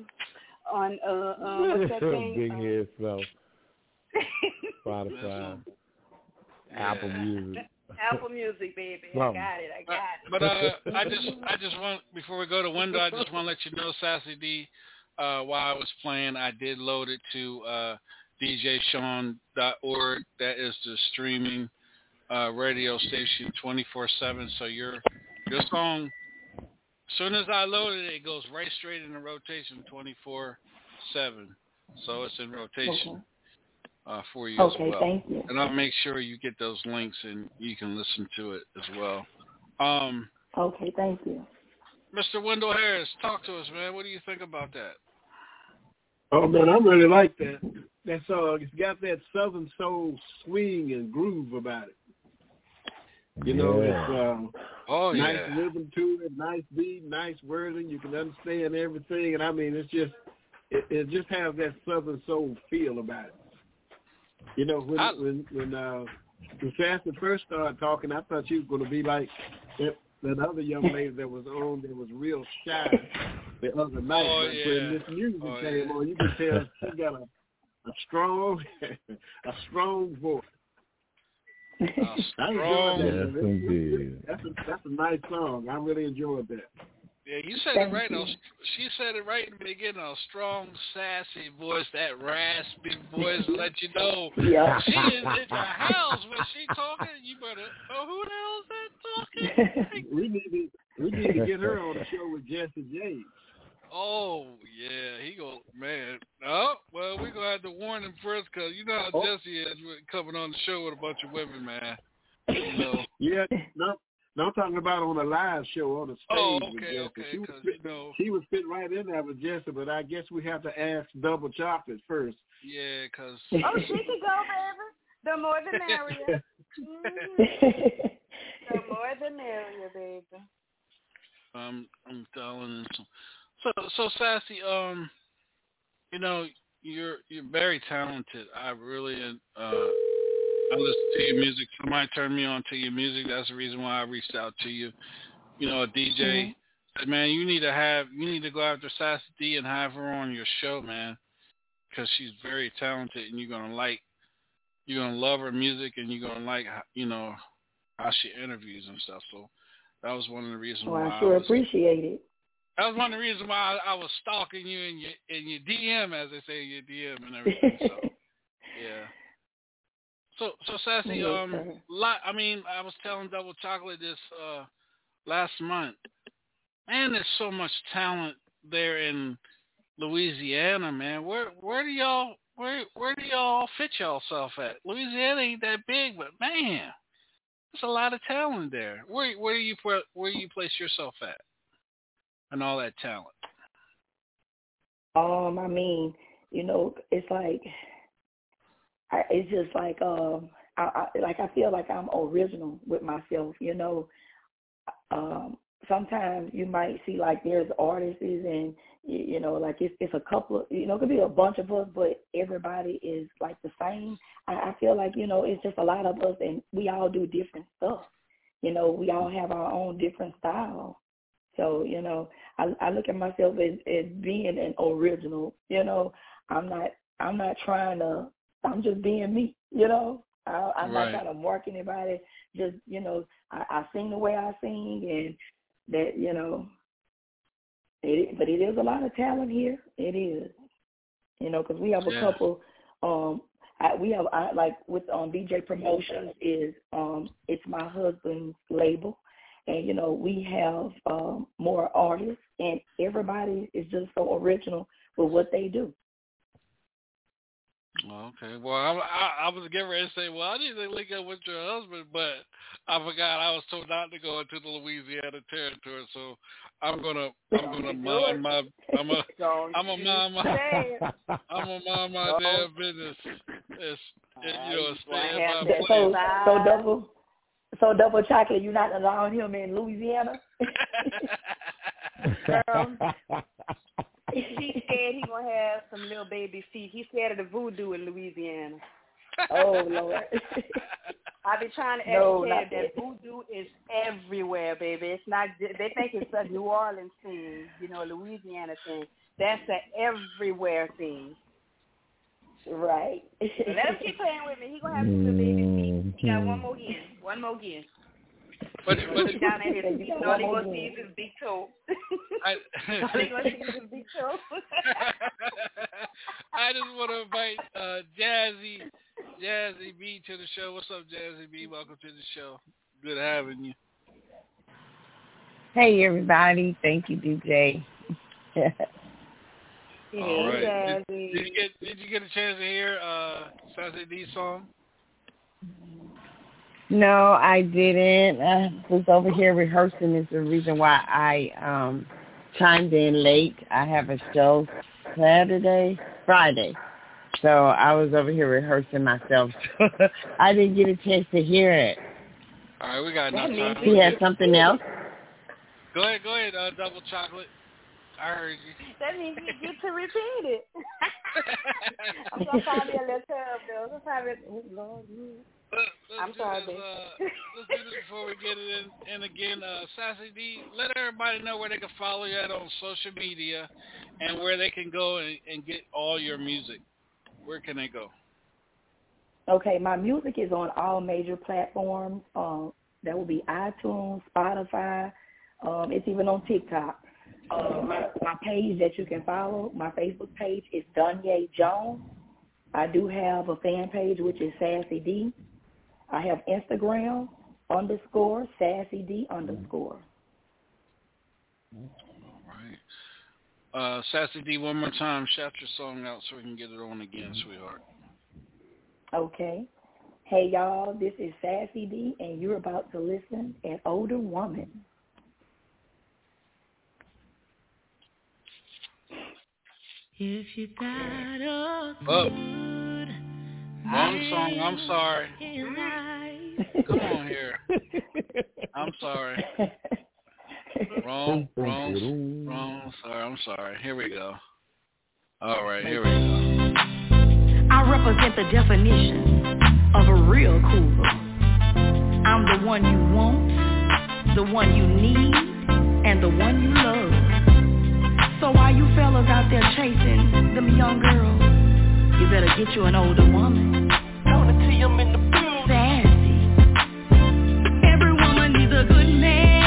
on uh, uh what's that thing? Big Uh, head self. Spotify, Apple Music. Apple Music, baby. I got it. I got it. But uh, I just I just want before we go to Wendell, I just want to let you know, Sassy D, uh, while I was playing, I did load it to uh, DJSean.org. That is the streaming uh, radio station, twenty four seven. So your your song, as soon as I load it, it goes right straight into rotation, twenty four seven. So it's in rotation. Uh, for you Okay, as well, thank you. and I'll make sure you get those links and you can listen to it as well. Um, Okay, thank you. Mr. Wendell Harris, talk to us, man. What do you think about that? Oh man, I really like that. That song. It's got that southern soul swing and groove about it. You know, Yeah. it's um, Oh nice yeah. rhythm to it, nice beat, nice wording. You can understand everything, and I mean, it's just it, it just has that southern soul feel about it. You know, when I- when when uh, when Sassy first started talking, I thought she was going to be like that, that other young lady that was on that was real shy the other night. Oh, but yeah. when this music Oh, came yeah. on, you could tell she got a a strong a strong voice. Uh, strong. Yes, indeed. That's a that's a nice song. I really enjoyed that. Yeah, you said Thank it right. you. though. She said it right in the beginning. A strong, sassy voice, that raspy voice, let you know Yeah. she is in the house when she talking. You better know who the hell is that talking. we need to we need to get her on the show with Jesse James. Oh yeah, he go man. Oh well, we gonna have to warn him first because you know how Oh. Jesse is with coming on the show with a bunch of women, man. You know. Yeah, no, no, I'm talking about on a live show on the stage Oh, with okay, Jesse. okay, she, was because fit, you know, she was fit right in there with Jesse, but I guess we have to ask Double Chocolate first. yeah, because Oh, she can go, baby. The more the merrier. Mhm. The more the merrier, baby. um, I'm telling you. So, so sassy. Um, you know, you're you're very talented. I really uh, I listen to your music. Somebody turned me on to your music. That's the reason why I reached out to you. You know, a DJ said, man, you need to have you need to go after Sassy D and have her on your show, man, because she's very talented and you're gonna like you're gonna love her music and you're gonna like you know how she interviews and stuff. So that was one of the reasons Well, why I I sure was appreciate it. That was one of the reasons why I, I was stalking you in your in your DM, as they say in your DM and everything. So yeah. So so sassy, um, lot. I mean, I was telling Double Chocolate this uh last month. Man, there's so much talent there in Louisiana, man. Where where do y'all where where do y'all fit yourself at? Louisiana ain't that big, but man, there's a lot of talent there. Where where do you put where do you place yourself at? And all that talent. Um, I mean, you know, it's like, I, it's just like, um, I, I like I feel like I'm original with myself. You know, um, sometimes you might see like there's artists and you, know like it's it's a couple of you know it could be a bunch of us, but everybody is like the same. I, I feel like you know it's just a lot of us and we all do different stuff. You know, we all have our own different style. So, you know, I I look at myself as, as being an original, you know. I'm not I'm not trying to I'm just being me, you know. I I'm Right. not trying to mark anybody. Just, you know, I, I sing the way I sing and that, you know it but it is a lot of talent here. It is. You know, because we have a Yeah. couple um I, we have I, like with um BJ Promotions is um it's my husband's label and you know we have um more artists and everybody is just so original with what they do. Okay. Well, I, I, I was getting ready to say, well, I need to link up with your husband, but I forgot I was told not to go into the Louisiana territory, so I'm gonna I'm gonna mind my I'm a I'm a mind my. I'm a mind my damn business. It's it, you know, Well, I stand have by to- plan. So so double so double chocolate, you're not allowing him in Louisiana? Girl, he said he gonna have some little baby feet. He scared of the voodoo in Louisiana. oh Lord. I've been trying to No, educate not him that voodoo is everywhere, baby. It's not. They think it's a New Orleans thing, you know, Louisiana thing. That's a everywhere thing. right. Let him keep playing with me. He gonna have some little baby feet. He got one more mm-hmm. again. One more again. But He but gonna down at his feet. and All he one more gonna see is his big toe. I All he gonna see is his big toe. I just want to invite uh, Jazzy Jazzy B to the show. What's up, Jazzy B? Welcome to the show. Good having you. Hey everybody, thank you, DJ. All right. Did, did you get Did you get a chance to hear uh, Sassy D song? No, I didn't. I was over here rehearsing. Is the reason why I um chimed in late. I have a show Saturday, Friday, so I was over here rehearsing myself. I didn't get a chance to hear it. All right, we got enough That time. He had something else. Go ahead, go ahead, uh, double chocolate. I heard you. That means you get to repeat it. I'm gonna find me a little tub though. I'm gonna find me. Oh Lord, you. Let- let's I'm do sorry, this, uh, let's do this before we get it in. And again, uh, Sassy D, let everybody know where they can follow you at on social media and where they can go and, and get all your music. Where can they go? Okay, my music is on all major platforms. Um, that will be iTunes, Spotify. Um, it's even on TikTok. Uh, my, my page that you can follow, my Facebook page is Dunye Jones. I do have a fan page which is Sassy D. I have Instagram underscore Sassy D underscore. All right. Uh, Sassy D, one more time. Shout your song out so we can get it on again, sweetheart. Okay. Hey y'all, this is Sassy D, and you're about to listen an older woman. If you got a Oh, good wrong song. I'm sorry. Come on here. I'm sorry. Wrong, wrong, wrong. Sorry, I'm sorry. Here we go. All right, here we go. I represent the definition of a real cougar. I'm the one you want, the one you need, and the one you love. So while you fellas out there chasing them young girls, you better get you an older woman. Sassy. Every woman needs a good man.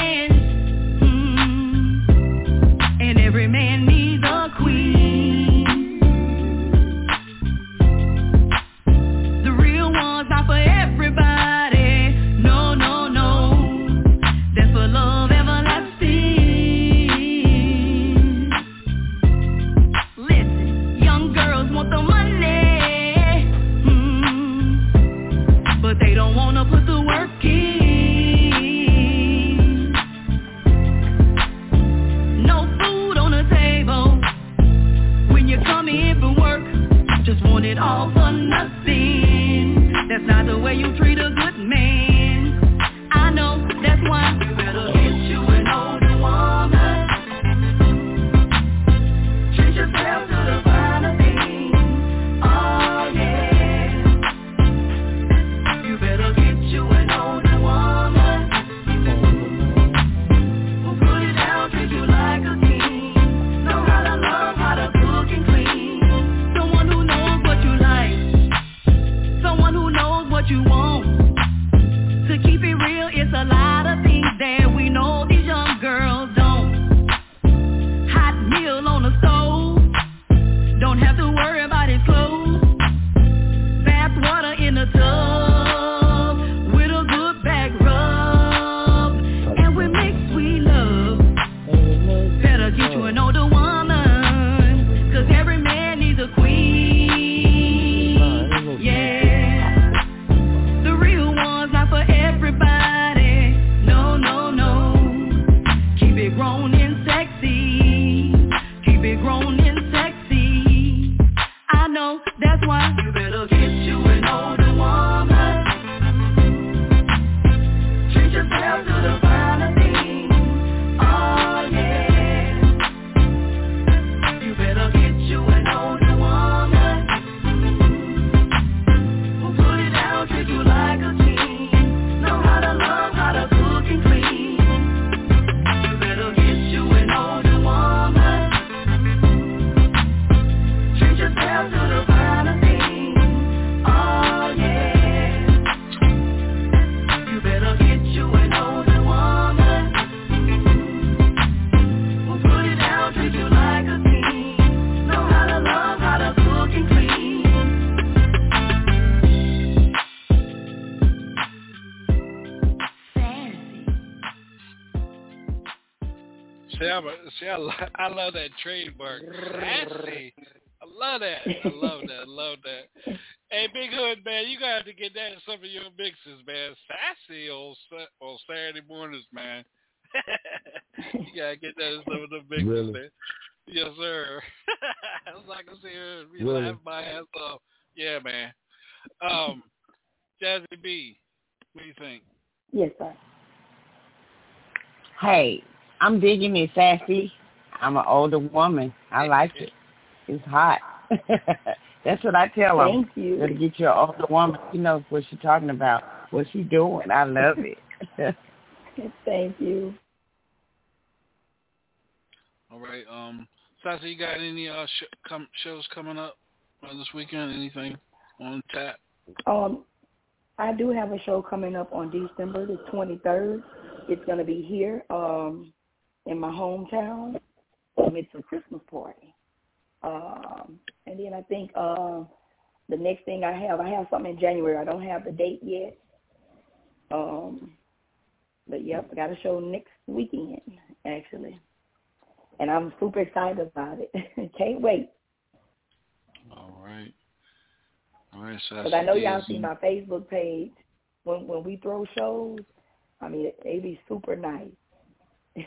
See, I, lo- I love that trademark. Sassy. I love that. I love that. I love that. Hey, Big Hood, man, you gotta have to get that in some of your mixes, man. Sassy on Sa- on Saturday mornings, man. you gotta get that in some of the mixes, Really? man. Yes, sir. I was like, I see her be Really? laughing my ass off. Yeah, man. Um, Jazzy B, what do you think? Yes, sir. Hey, I'm digging it, sassy. I'm an older woman. I like it. It's hot. That's what I tell them. Thank you. Gotta get you an older woman. She knows what she's talking about, what she doing. I love it. Thank you. All right. Um, Sasa, you got any uh sh- com- shows coming up uh, this weekend? Anything on tap? Um, I do have a show coming up on December the 23rd. It's going to be here um, in my hometown. Um, it's a Christmas party. Um, and then I think uh, the next thing I have, I have something in January. I don't have the date yet. Um, but yep, I got a show next weekend actually, and I'm super excited about it. Can't wait. All right. All right, so Because I know y'all see my Facebook page. When when we throw shows, I mean they be super nice.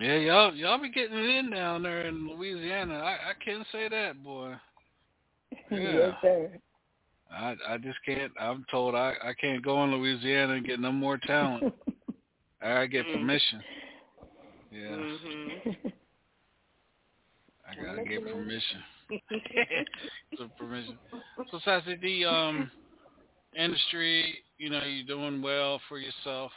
Yeah, y'all y'all be getting it in down there in Louisiana. I I can't say that, boy. Yeah. yes, sir. I I just can't. I'm told I I can't go in Louisiana and get no more talent. I get permission. Yeah, Mm-hmm. I gotta get permission. Some permission. So, Sassy, the um industry, you know, you're doing well for yourself.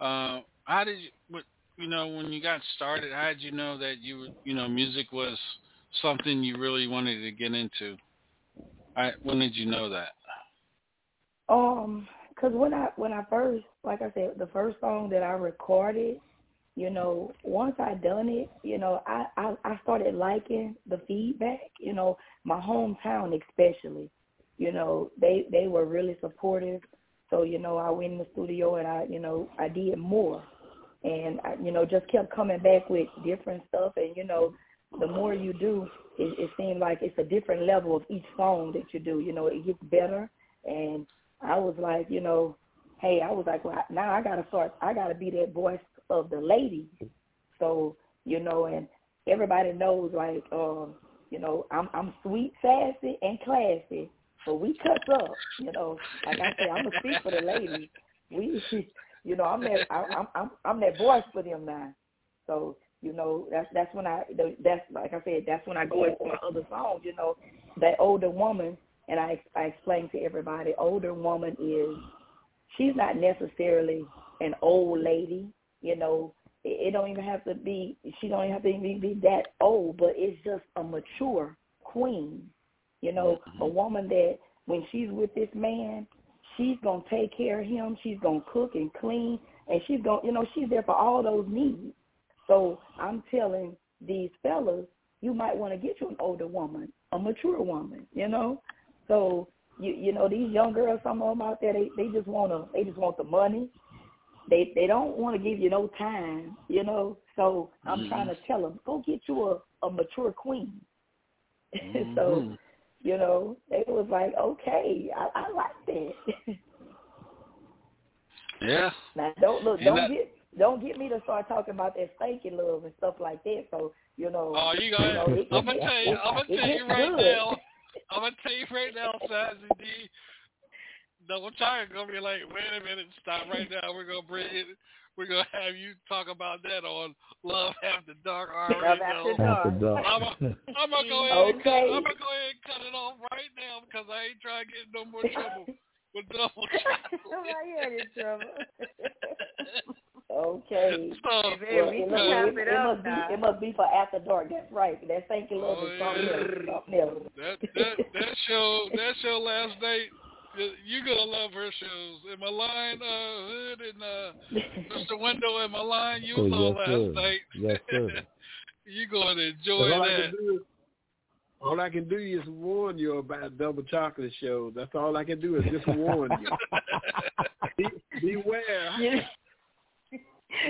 Uh, how did you, what, you know, when you got started? How did you know that you, were, you know, music was something you really wanted to get into? I, when did you know that? Um, cause when I when I first, like I said, the first song that I recorded, you know, once I done it, you know, I I, I started liking the feedback. You know, my hometown especially, you know, they they were really supportive. So you know, I went in the studio and I, you know, I did more, and I, you know, just kept coming back with different stuff. And you know, the more you do, it, it seems like it's a different level of each song that you do. You know, it gets better. And I was like, you know, hey, I was like, well, now I gotta start. I gotta be that voice of the ladies. So you know, and everybody knows, like, um, you know, I'm I'm sweet, sassy, and classy. So we cuts up. You know, like I said, I'm gonna speak for the ladies. We, you know, I'm that I, I'm I'm I'm that voice for them now. So you know, that's that's when I that's like I said, that's when I go into my other songs. You know, that older woman, and I I explain to everybody, older woman is she's not necessarily an old lady. You know, it, it don't even have to be. She don't even have to even be that old, but it's just a mature queen. You know, a mm-hmm. woman that when she's with this man, she's gonna take care of him. She's gonna cook and clean, and she's gonna, you know, she's there for all those needs. So I'm telling these fellas, you might want to get you an older woman, a mature woman, you know. So you you know these young girls, some of them out there, they they just wanna they just want the money. They they don't want to give you no time, you know. So I'm Mhm. trying to tell them, go get you a a mature queen. Mhm. so you know they was like, okay, I, I like that. Yeah. now don't look, don't that- get don't get me to start talking about that stinky love and stuff like that. So you know, Oh, you you got know, it- I'm gonna it- tell you. it- I'm gonna tell you right good. now. I'm gonna tell you right now, Sassy D. Double China gonna be like, wait a minute, stop right now. We're gonna bring it. We're gonna have you talk about that on Love After Dark already. Love After Dark. After dark. I'm gonna go ahead and cut. Okay. I'm gonna go ahead and cut it off right now because I ain't trying to get no more trouble with Double China. okay. So, Well, it, must, it, it must be it must be for after dark. That's right. That stinky love Oh, is something yeah. else. Something else. That that that show that show last night. You- You gonna love her shows. In my line, uh, Hood and uh, Mr. Wendell in my line. You Oh, saw yes, last sir. night. Yes, sir. you gonna enjoy all I that. can do is all I can do is warn you about double chocolate shows. That's all I can do is just warn you. Be, beware.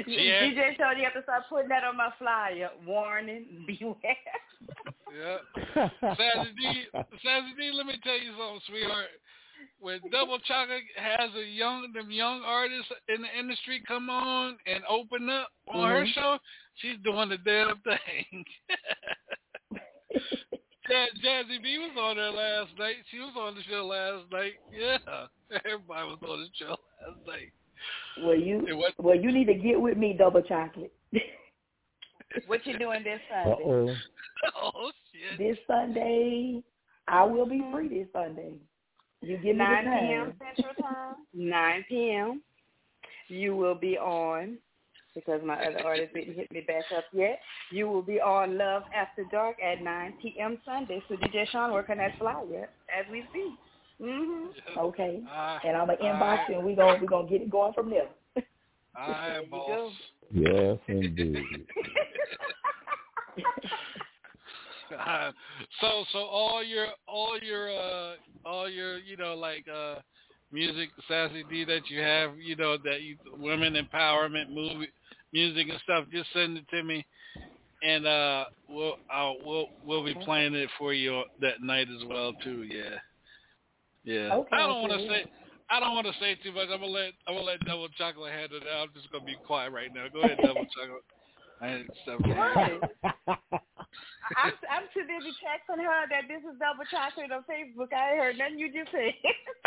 She had- DJ Sean, you have to start putting that on my flyer. Warning, beware. Yeah. Sassy D, Sassy D, let me tell you something, sweetheart. When Double Chocolate has a young, them young artists in the industry come on and open up on her Mhm. show, she's doing the damn thing. Ja- Jazzy B was on there last night. She was on the show last night. Yeah, everybody was on the show last night. Well, you was- well, you need to get with me, double chocolate. what you doing this Sunday? oh. Oh shit! This Sunday, I will be free. This Sunday, you give me 9 the time. p.m. Central Time. 9 p.m. You will be on, because my other artist didn't hit me back up yet, you will be on Love After Dark at 9 p.m. Sunday. So DJ Sean working that flyer as we speak. hmm Okay, I, and I'm gonna inbox you, and we gonna we gonna get it going from there. I boss. Yes, indeed. So so all your all your uh all your you know like uh music sassy D that you have you know that you women empowerment movie music and stuff just send it to me. And uh we'll I'll we'll we'll be playing it for you that night as well too yeah. Yeah. Okay, I don't want to say I don't want to say too much. I'm gonna let I'm gonna let Double Chocolate handle it. I'm just gonna be quiet right now. Go ahead Double Chocolate. I ain't stuff I'm, I'm too busy texting her that this is Double Chocolate on Facebook. I ain't heard nothing you just said.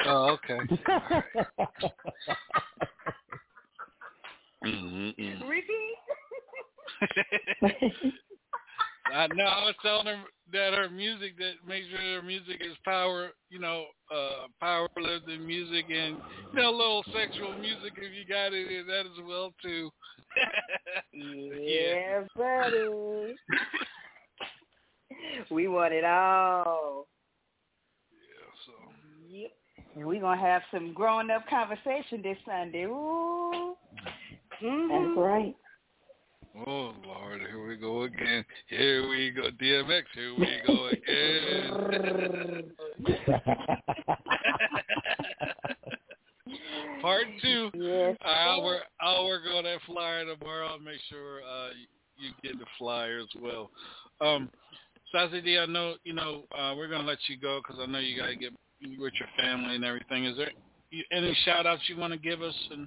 Oh, okay. Mm-mm. Repeat. I know. I was telling her that her music, that make sure her music is power, you know, uh, power lifting music and you know, a little sexual music if you got it in that as well too. Yeah, buddy. we want it all. Yeah, so Yep. And we're going to have some grown up conversation this Sunday. Ooh. Mhm. That's right. Oh Lord, here we go again. Here we go, DMX. Here we go again. Part two. Yes. I'll work. I'll work on that flyer tomorrow. I'll make sure uh, you get the flyer as well. Um, Sassy D, I know you know uh, we're gonna let you go because I know you gotta get with your family and everything. Is there any shout outs you want to give us and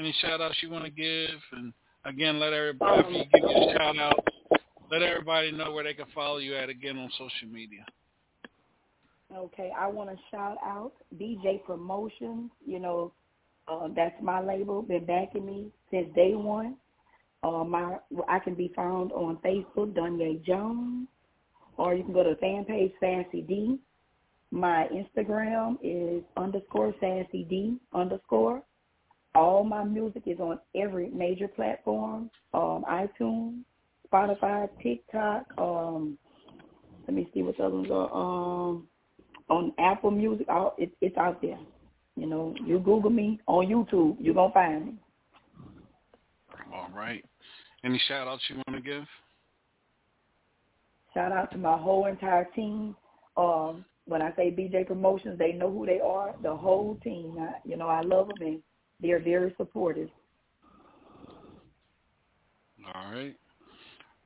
any shout outs you want to give? And again, let everybody after you give your shout out, let everybody know where they can follow you at again on social media. Okay, I want to shout out DJ Promotions. You know, uh, that's my label. Been backing me since day one. Uh, my I can be found on Facebook, Dunye Jones, or you can go to the fan page Sassy D. My Instagram is underscore Sassy D underscore. All my music is on every major platform, um, iTunes, Spotify, TikTok. Um, let me see what the other ones are. Um, on Apple Music, all it, it's out there. You know, you Google me on YouTube, you're gonna find me. All right. Any shout outs you want to give? Shout out to my whole entire team. Um, when I say BJ Promotions, they know who they are. The whole team. I, you know, I love them and they're very supportive. All right.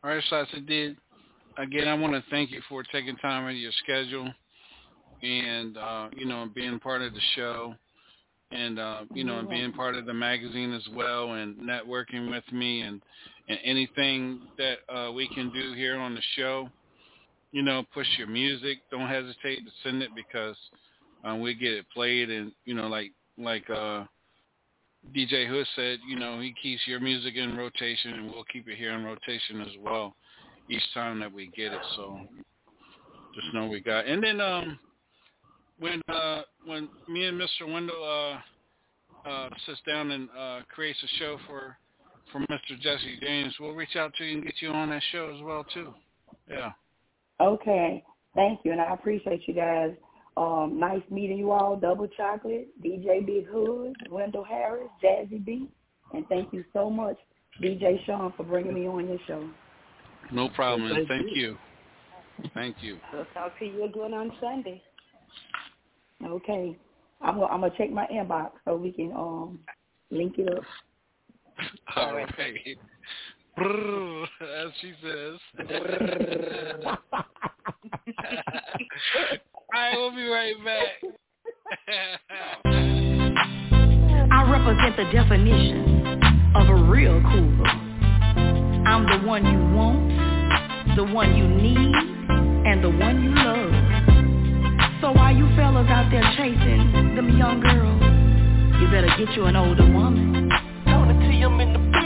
All right, Sassy D. Again, I want to thank you for taking time out of your schedule and, uh, you know, being part of the show and, uh, you know, and being part of the magazine as well and networking with me and, and anything that uh, we can do here on the show. You know, push your music. Don't hesitate to send it because um, we get it played and, you know, like, like, uh, DJ Hood said, you know, he keeps your music in rotation and we'll keep it here in rotation as well each time that we get it. So just know we got and then um when uh when me and Mr. Wendell uh uh sits down and uh creates a show for for Mr. Jesse James, we'll reach out to you and get you on that show as well too. Yeah. Okay, thank you, and I appreciate you guys. Um, nice meeting you all. Double Chocolate, DJ Big Hood, Wendell Harris, Jazzy B, and thank you so much, DJ Sean, for bringing me on your show. No problem. Well, and thank thank you. Thank you. We'll talk to you again on Sunday. Okay, I'm gonna I'm gonna check my inbox so we can um link it up. All right. Brrr, as she says. All right, we'll be right back. I represent the definition of a real cougar. I'm the one you want, the one you need, and the one you love. So while you fellas out there chasing them young girls, you better get you an older woman. Them in the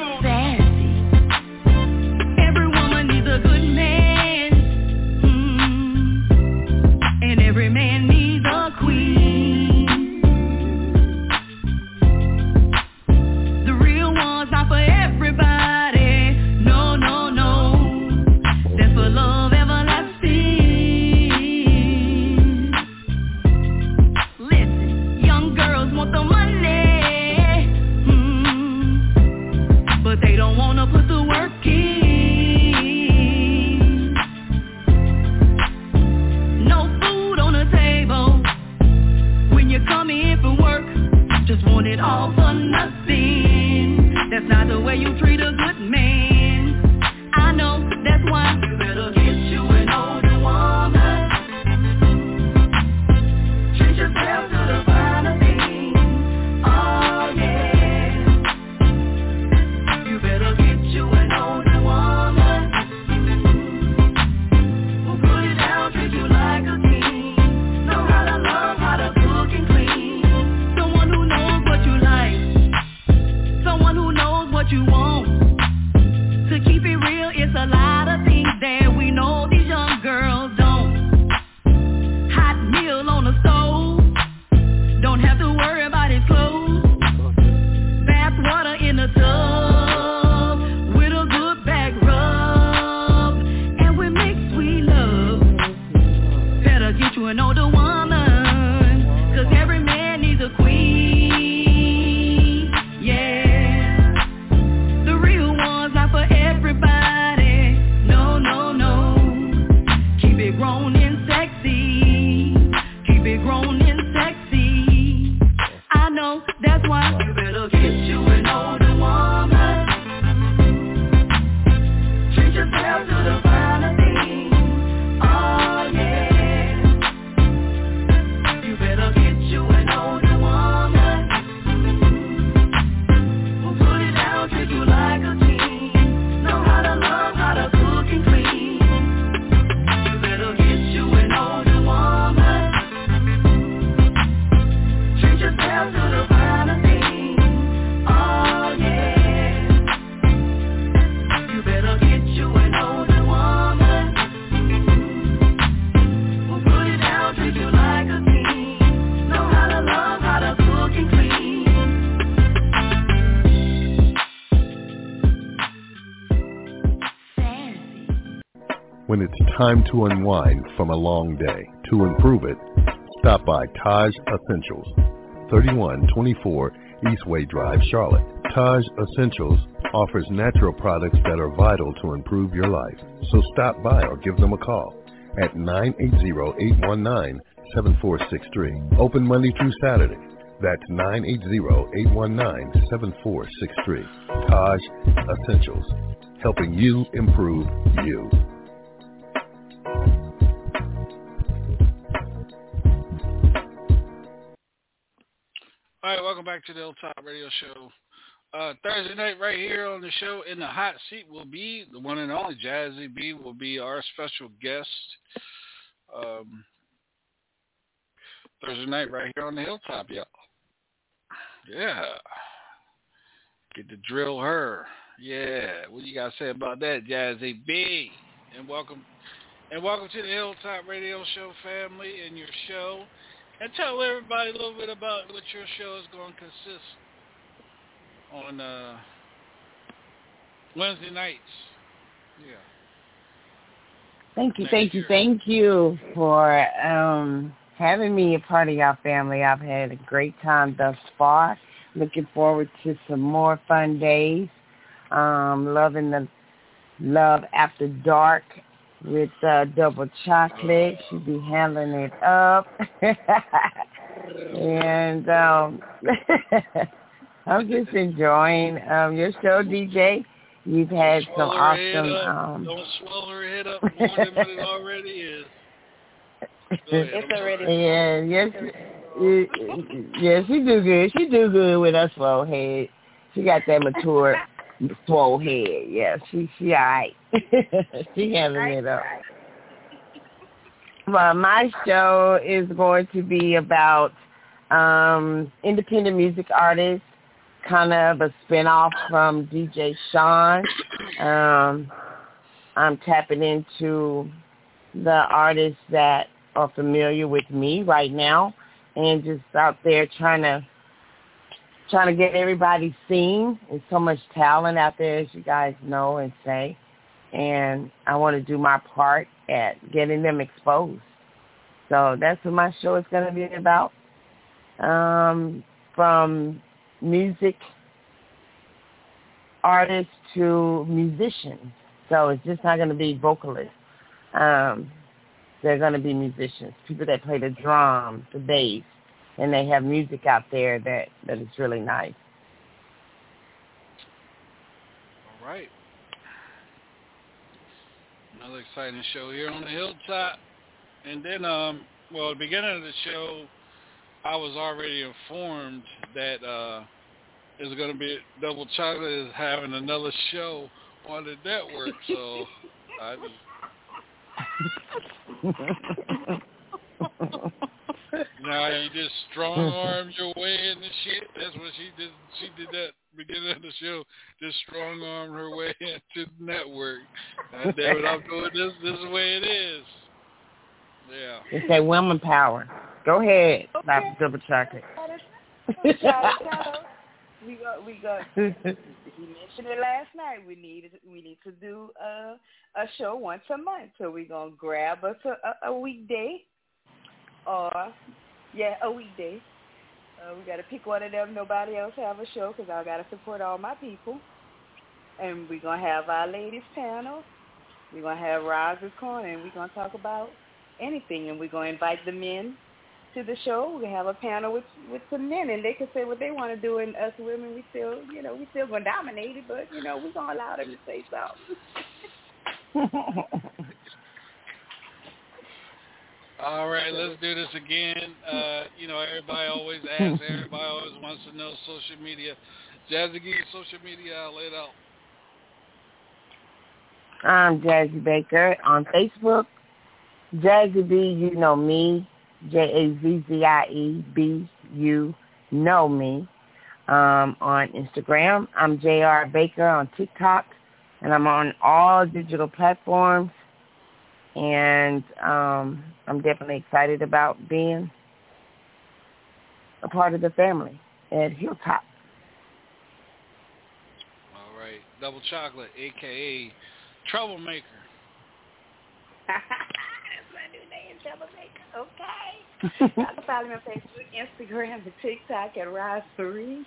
time to unwind from a long day, to improve it, stop by Taj Essentials, 3124 Eastway Drive, Charlotte. Taj Essentials offers natural products that are vital to improve your life. So stop by or give them a call at 980-819-7463. Open Monday through Saturday. That's 980-819-7463. Taj Essentials, helping you improve you. All right, welcome back to the Hilltop Radio Show. Uh, Thursday night, right here on the show, in the hot seat will be the one and only Jazzy B. Will be our special guest. Um, Thursday night, right here on the Hilltop, y'all. Yeah, get to drill her. Yeah, what you got to say about that, Jazzy B? And welcome, and welcome to the Hilltop Radio Show family and your show. And tell everybody a little bit about what your show is going to consist on uh, Wednesday nights. Yeah. Thank you, thank you, thank you for um, having me a part of your family. I've had a great time thus far. Looking forward to some more fun days. Um, loving the Love After Dark with uh, double chocolate. She'll be handling it up. and um I'm just enjoying um, your show, DJ. You've had some Swell her head awesome. Um, Don't swell her head up more than what it already is. Ahead, It's I'm already. yeah, yes, y- yes, she do good. She do good with her swole head. She got that mature swole head. Yeah, she she alright. she handling it up. Well, my show is going to be about um independent music artists, kind of a spinoff from DJ Sean. Um, I'm tapping into the artists that are familiar with me right now, and just out there trying to trying to get everybody seen. There's so much talent out there, as you guys know and say, and I want to do my part at getting them exposed. So that's what my show is going to be about. Um, from music artists to musicians. So it's just not going to be vocalists. Um, they're going to be musicians, people that play the drums, the bass, and they have music out there that, that is really nice. All right. Another exciting show here on the hilltop. And then, um, well, at the beginning of the show, I was already informed that uh, there's going to be Double Chocolate is having another show on the network. So I now you just strong hmm. armed your way into shit. That's what she did. She did that beginning of the show. Just strong armed her way into the network. God damn it, I'm doing this. This is the way it is. Yeah. It's that woman power. Go ahead, Dr. Double Chocolate. we got, We got. He mentioned it last night. We need we need to do a a show once a month. So we're gonna grab us a, a, a weekday, or yeah, a weekday. Uh, we got to pick one of them. Nobody else have a show because I got to support all my people. And we're gonna have our ladies panel. We're gonna have Roz's corner, and we're gonna talk about anything. And we're gonna invite the men to the show. We're gonna have a panel with with some men, and they can say what they want to do. And us women, we still, you know, we still gonna dominate it, but you know, we're gonna allow them to say something. All right, let's do this again. Uh, you know, everybody always asks, everybody always wants to know social media. Jazzy, give your social media I'll lay it out. I'm Jazzy Baker on Facebook. Jazzy B, you know me. J A Z Z I E B, you know me. Um, on Instagram, I'm J.R. Baker on TikTok, and I'm on all digital platforms. And um, I'm definitely excited about being a part of the family at Hilltop. All right, Double Chocolate, aka Troublemaker. That's my new name, Troublemaker. Okay. you can follow me on Facebook, Instagram, and TikTok at Rosemarie.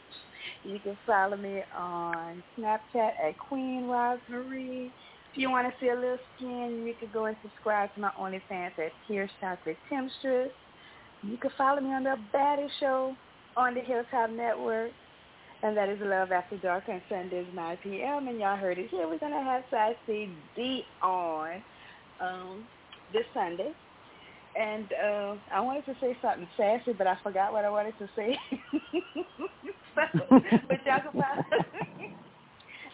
You can follow me on Snapchat at Queen Rosemarie. If you want to see a little skin, you can go and subscribe to my OnlyFans at Tears Chocolate Temptress. You can follow me on the Baddest Show on the Hilltop Network. And that is Love After Dark on Sundays, 9 p.m. And y'all heard it here. We're going to have Sassy D on um, this Sunday. And uh, I wanted to say something sassy, but I forgot what I wanted to say. so, but y'all can follow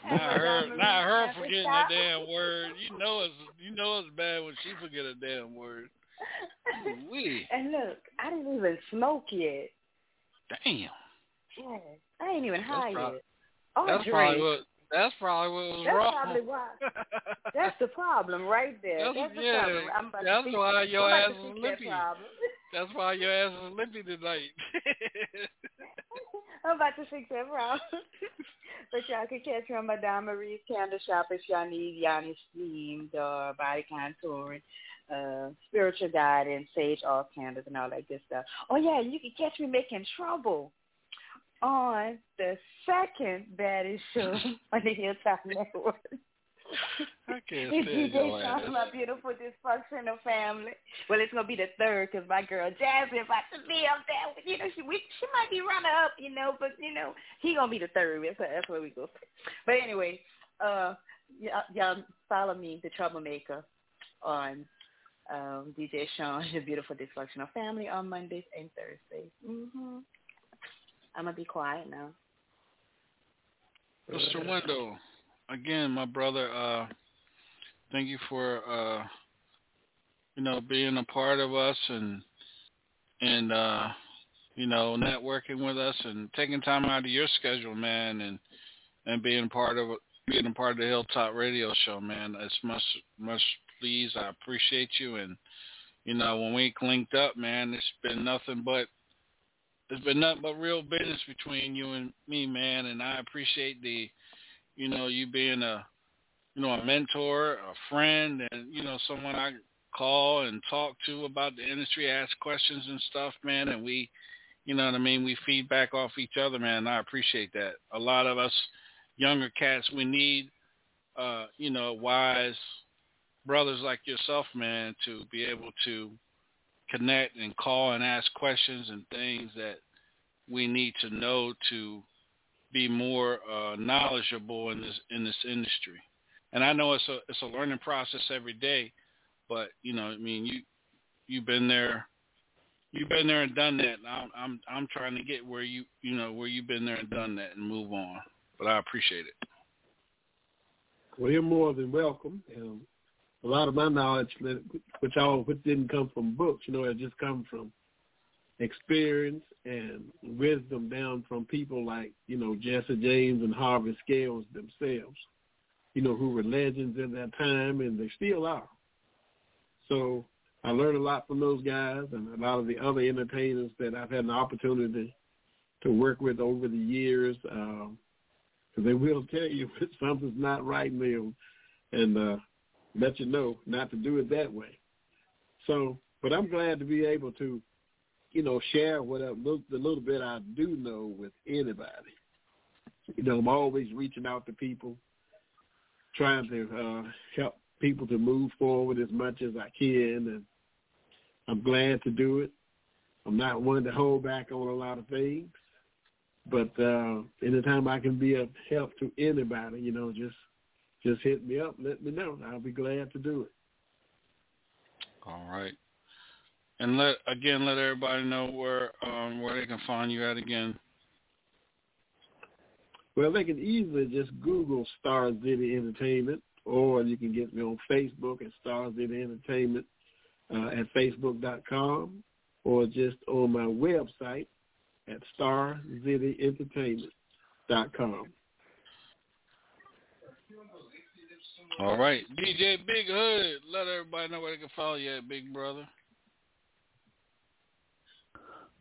Not her, not her forgetting a damn word. You know it's you know it's bad when she forget a damn word. We And look, I didn't even smoke yet. damn. Yeah, I ain't even high prob- yet. Or That's drink. probably what that's probably what was That's wrong. probably why. That's the problem right there. That's- That's, the yeah, problem. I'm about that's to why your I'm ass is lippy. That's why your ass is lippy tonight. I'm about to fix that problem. but y'all can catch me on Madame Marie's Candle Shop if y'all need Yoni steamed or body contouring, uh, spiritual guidance, sage oil candles, and all that good stuff. Oh yeah, you can catch me making trouble on the second baddest show on the Hilltop Network. I can't stand DJ your Sean, ass. my beautiful dysfunctional family. Well, it's gonna be the third because my girl Jasmine about to be up there. You know, she we, she might be running up, you know, but you know he gonna be the third. That's that's where we go. But anyway, uh, y'all, y'all follow me, the troublemaker, on um, DJ Sean, the beautiful dysfunctional family on Mondays and Thursdays. hmm I'm gonna be quiet now. Mr. Wendell, again, my brother, uh, thank you for uh, you know being a part of us and and uh, you know networking with us and taking time out of your schedule, man, and and being part of being a part of the Hilltop Radio Show, man. It's much much pleased. I appreciate you, and you know when we linked up, man, it's been nothing but there's been nothing but real business between you and me, man, and I appreciate the, you know, you being a, you know, a mentor, a friend, and you know, someone I call and talk to about the industry, ask questions and stuff, man, and we, you know what I mean, we feedback off each other, man. And I appreciate that. A lot of us younger cats, we need, uh, you know, wise brothers like yourself, man, to be able to connect and call and ask questions and things that we need to know to be more uh, knowledgeable in this in this industry. And I know it's a it's a learning process every day, but you know, I mean, you you've been there, you've been there and done that. And I'm I'm I'm trying to get where you you know where you've been there and done that and move on. But I appreciate it. Well, you're more than welcome. Um, a lot of my knowledge, which all which didn't come from books, you know, it just come from experience and wisdom down from people like you know Jesse James and Harvey Scales themselves, you know, who were legends in that time and they still are. So I learned a lot from those guys and a lot of the other entertainers that I've had an opportunity to work with over the years. Um, 'cause they will tell you if something's not right, and uh, let you know not to do it that way. So, but I'm glad to be able to, you know, share what I, the little bit I do know with anybody. You know, I'm always reaching out to people, trying to uh, help people to move forward as much as I can, and I'm glad to do it. I'm not one to hold back on a lot of things, but uh, anytime I can be of help to anybody, you know, just just hit me up, let me know. I'll be glad to do it. All right. And let again let everybody know where um where they can find you at again. Well, they can easily just Google Star City Entertainment, or you can get me on Facebook at Star City Entertainment uh, at Facebook.com, or just on my website at StarCityEntertainment.com. All right. DJ Big Hood, let everybody know where they can follow you at, big brother.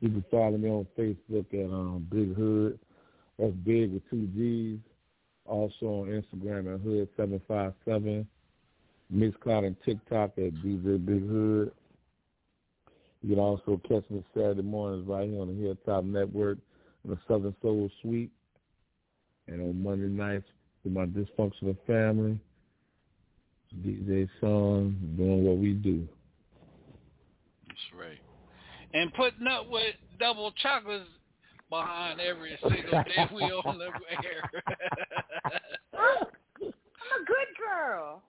You can follow me on Facebook at um, Big Hood. That's Big with two G's. Also on Instagram at Hood757. Mixcloud and TikTok at DJ Big Hood. You can also catch me Saturday mornings right here on the Hilltop Network in the Southern Soul Suite. And on Monday nights with my dysfunctional family, DJ Sean, doing what we do. That's right. And putting up with double chocolates behind every single day we on the air. I'm a good girl.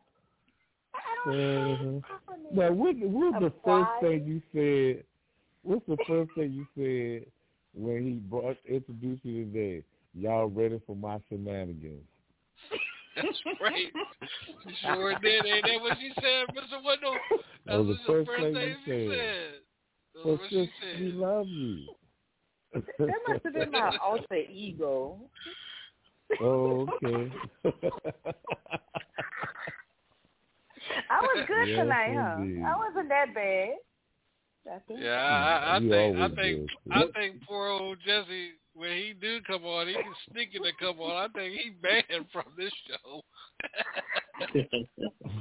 I don't Uh-huh. Now, what, what's the I'm first thing you said? What's the first thing you said when he brought introduced you today? Y'all ready for my shenanigans? That's right. She sure did. Ain't that what she said, Mr. Wendell? That was the That first thing you she said. said. That's Well, what she sis, we love you. That must have been my alter ego. oh, okay. I was good Yes, tonight, huh? I wasn't that bad. I think. Yeah, I, I, I think I think good. I think poor old Jesse when he do come on, he can sneak in to come on. I think he banned from this show.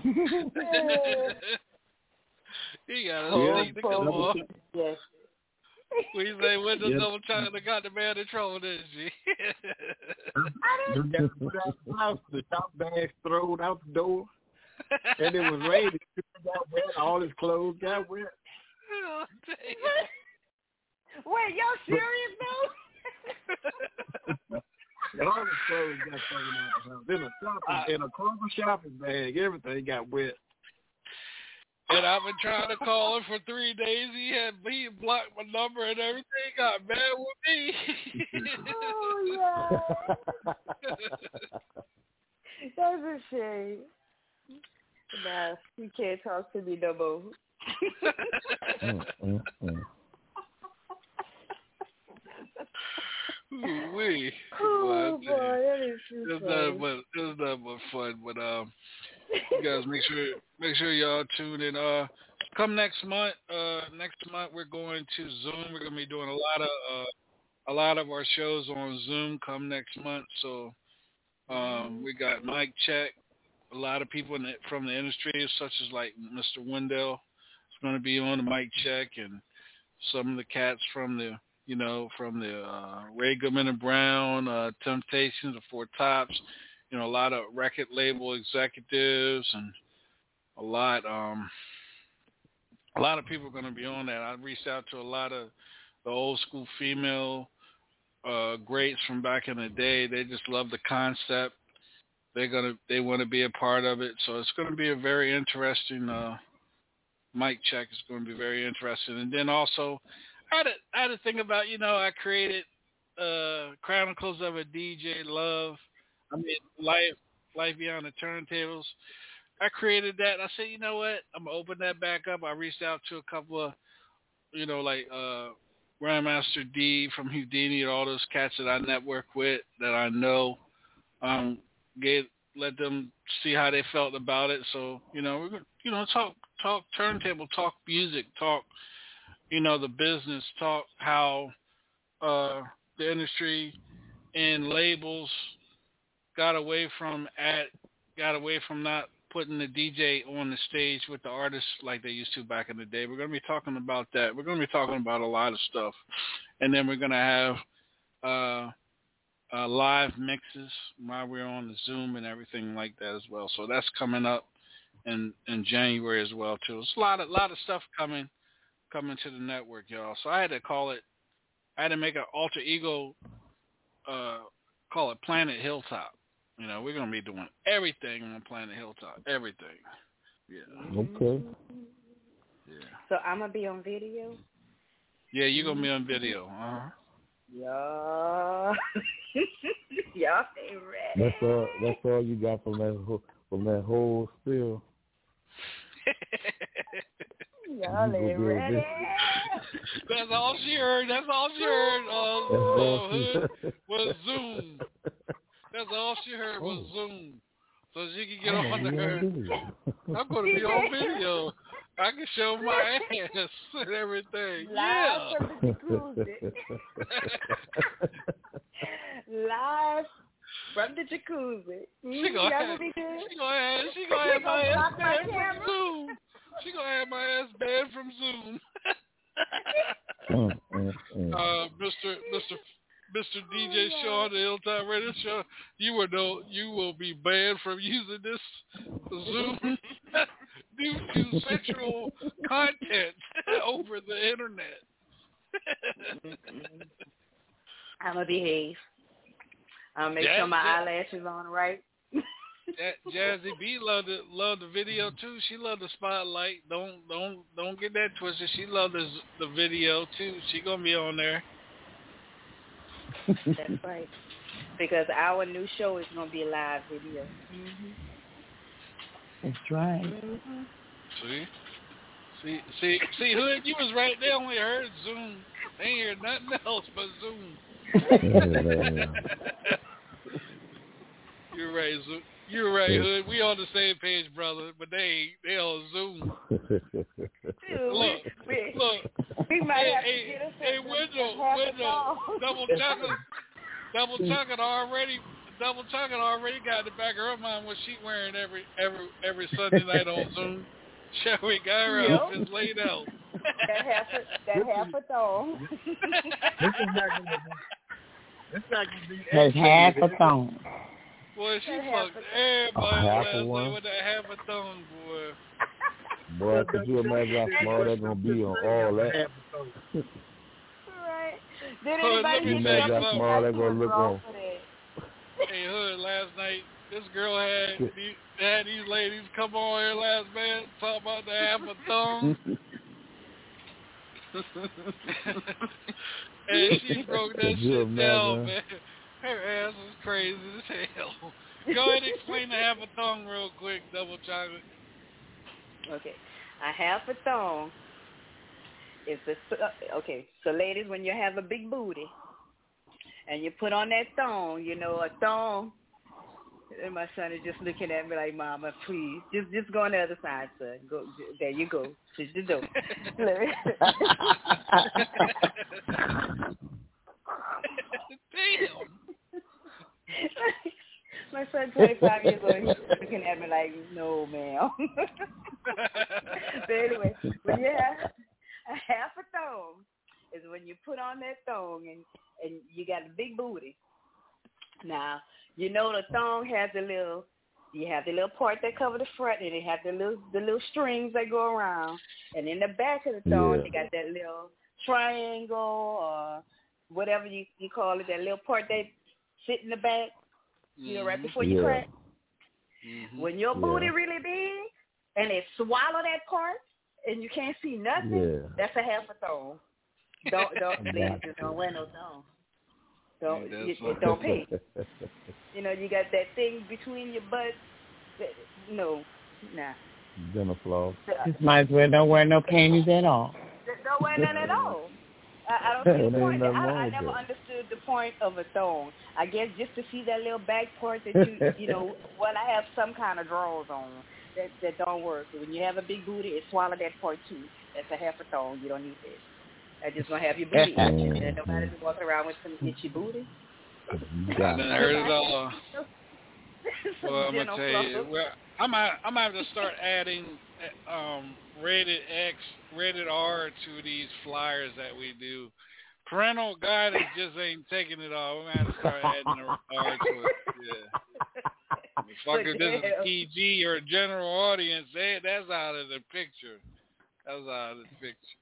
he got to Oh, sneak to come poor on. Yes. We say when the Yeah. double chocolate got the man in trouble, didn't she? Just got put out the house, the top bags thrown out the door, and it was raining. Got wet. All his clothes got wet. Oh, Wait, y'all serious though? And all his clothes got thrown out the house. In a shopping, in a Kroger shopping bag, everything got wet. And I've been trying to call him for three days. He had he blocked my number and everything. Got mad with me. oh yeah. That's a shame. Nah, you can't talk to me no more. Mm, mm, mm. Wee. Oh Well, I tell boy, that is too It's funny. nothing but it's nothing but fun. But um, you guys make sure make sure y'all tune in. Uh, come next month. Uh, next month we're going to Zoom. We're gonna be doing a lot of uh, a lot of our shows on Zoom. Come next month. So um, we got Mike Check. A lot of people the, from the industry, such as like Mr. Wendell, is going to be on the mic check, and some of the cats from the you know, from the uh, Ray Goodman and Brown, uh, Temptations, the Four Tops, you know, a lot of record label executives and a lot, um, a lot of people are going to be on that. I reached out to a lot of the old school female uh, greats from back in the day. They just love the concept. They're gonna, they want to be a part of it. So it's going to be a very interesting uh, mic check. It's going to be very interesting. And then also, I had, a, I had to think about, you know, I created uh, Chronicles of a DJ Love. I mean, Life Life Beyond the Turntables. I created that. I said, you know what? I'm gonna open that back up. I reached out to a couple of, you know, like uh, Grandmaster Dee from Whodini and all those cats that I network with that I know. Um, gave let them see how they felt about it. So you know, we're gonna, you know, talk talk turntable, talk music, talk you know, the business talk how uh, the industry and labels got away from at got away from not putting the DJ on the stage with the artists like they used to back in the day. We're going to be talking about that. We're going to be talking about a lot of stuff, and then we're going to have uh, uh, live mixes while we're on the Zoom and everything like that as well. So that's coming up in in January as well too. It's a lot of lot of stuff coming coming to the network, y'all. So I had to call it. I had to make an alter ego. Uh, call it Planet Hilltop. You know, we're gonna be doing everything on Planet Hilltop. Everything. Yeah. Okay. Yeah. So I'm gonna be on video. Yeah, you're gonna be on video. Uh huh. Yeah. Y'all ain't ready. That's all. That's all you got from that whole, from that whole spill. Y'all You ain't go ready. That's all she heard. That's all she heard. Uh, That's all uh, she hood was Zoom. That's all she heard was Zoom. So she could get I'm on gonna be there. I'm gonna be on video. I can show my ass and everything. Yeah. Live from the jacuzzi. Live from the jacuzzi. She Mm, gonna that have, be good. she gonna have, she gonna have my ass banned from. Zoom. She gonna have my ass banned from Zoom. Mm, mm. uh, Mr. Mr. Mr. Oh, DJ Shaw, the Ill Time Radio Show, you will know you will be banned from using this Zoom due to sexual content over the internet. I'm gonna behave. I'll make Yeah, sure my eyelashes on right. Jazzy B loved it, loved the video too. She loved the spotlight. Don't don't don't get that twisted. She loved the the video too. She gonna be on there. That's right. Because our new show is gonna be a live video. Mm-hmm. That's right. Mm-hmm. See, see, see, see, Hood, you was right. They only heard Zoom. They ain't heard nothing else but Zoom. You're right, Zoom. You're right, Hood. We on the same page, brother. But they. They on Zoom. Look, look. we might Hey, have hey, to get us hey, a- window, window, double chucking, double mm. chucking already. Double Chocolate already got in the back of her mind what she wearing every every every Sunday night on Zoom. Shall we got her Yep. outfits laid out. that half a that half a thong. This is not gonna be. This not gonna be. That's half a thong. Boy, she That half fucked A everybody half last a night one? with that half a thong, boy. Boy, could you imagine how small that's gonna be on all that? right. Did Hood, let anybody me You imagine you how something. they're gonna look on. for that? Hey, Hood, last night, this girl had these, had these ladies come on here last man talk about the half a thong. and she broke that shit down, man. Her ass was crazy as hell. Go ahead and explain the half a thong real quick, double chocolate. Okay, a half a thong is the uh, okay. So ladies, when you have a big booty and you put on that thong, you know a thong. And my son is just looking at me like, "Mama, please, just just go on the other side, son. Go there, you go. Shut the door." Damn. my son, twenty five years old, he's looking at me like, "No, ma'am." but anyway, you have a half a thong, is when you put on that thong and and you got a big booty. Now you know the thong has a little. You have the little part that cover the front, and it have the little the little strings that go around, and in the back of the thong, Yeah. you got that little triangle or whatever you you call it, that little part that sit in the back. You know, right before you Yeah. crack. Mm-hmm. When your Yeah. booty really big and it swallow that part and you can't see nothing, Yeah. that's a half a thong. Don't don't please got just don't wear no thong. Don't Yeah, you, that's you don't pay. You know, you got that thing between your butt. That, no, nah. Dinner floss. Just might as well don't wear no panties at all. Don't wear none at all. I, I don't see the point. I, I never that. understood the point of a thong. I guess just to see that little back part that you, you know, well, I have some kind of drawers on that that don't work. When you have a big booty, it swallow that part too. That's a half a thong. You don't need that. I just want to have your booty itchy. And nobody just walking around with some itchy booty. You I got done heard it all. Uh, well, I'm gonna tell you, well, I'm I'm gonna have to start adding um, rated X, rated R to these flyers that we do. Parental guidance just ain't taking it all. We're gonna have to start adding an R to it. Yeah. Fuck if this is Yeah. PG or a general audience, they, that's out of the picture. That's out of the picture.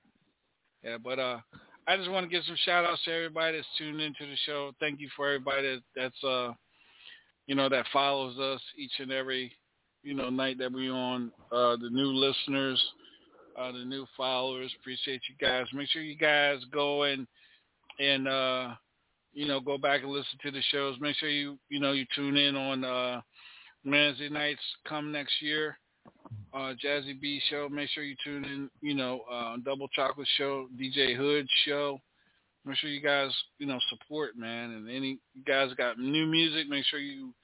Yeah, but uh, I just want to give some shout outs to everybody that's tuned into the show. Thank you for everybody that, that's uh, you know, that follows us each and every, you know, night that we on. Uh, the new listeners, uh, the new followers. Appreciate you guys. Make sure you guys go and and uh, you know go back and listen to the shows. Make sure you you know you tune in on uh, Wednesday nights come next year. Uh, Jazzy B show. Make sure you tune in. You know, uh, Double Chocolate show, DJ Hood show. Make sure you guys, you know, support, man. And any you guys got new music, make sure you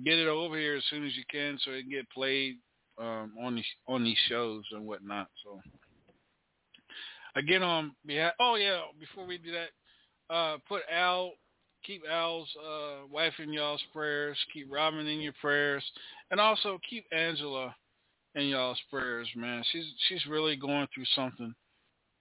get it over here as soon as you can, so it can get played um, on these on these shows and whatnot. So again, on behalf, oh yeah, before we do that, uh, put Al, keep Al's uh, wife in y'all's prayers, keep Robin in your prayers, and also keep Angela in y'all's prayers, man. She's she's really going through something,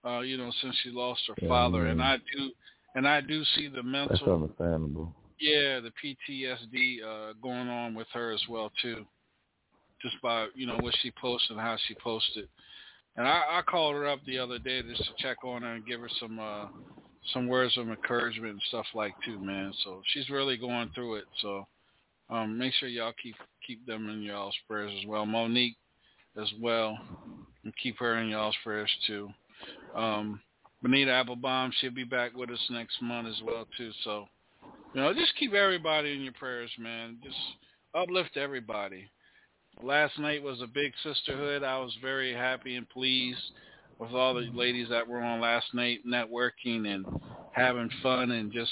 uh, you know, since she lost her father, and. I do and I do see the mental. That's understandable. Yeah, the PTSD uh, going on with her as well too, just by you know what she posted and how she posted. And I, I called her up the other day just to check on her and give her some uh, some words of encouragement and stuff like too, man. So she's really going through it. So um, make sure y'all keep keep them in y'all's prayers as well. Monique as well, and keep her in y'all's prayers too. Um, Benita Applebaum, she'll be back with us next month as well too. So. You know, just keep everybody in your prayers, man. Just uplift everybody. Last night was a big sisterhood. I was very happy and pleased with all the ladies that were on last night, networking and having fun and just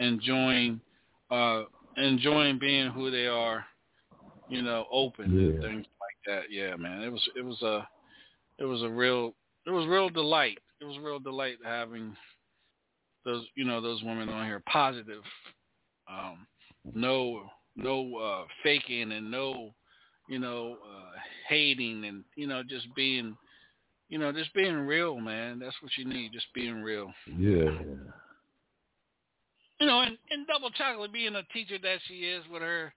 enjoying, uh, enjoying being who they are. You know, open and things like that. Yeah, man. It was it was a it was a real it was real delight. It was real delight having those you know those women on here positive um no no uh faking and no you know uh hating and you know just being you know, just being real, man. That's what you need, just being real. Yeah. You know, and, and Double Chocolate being a teacher that she is with her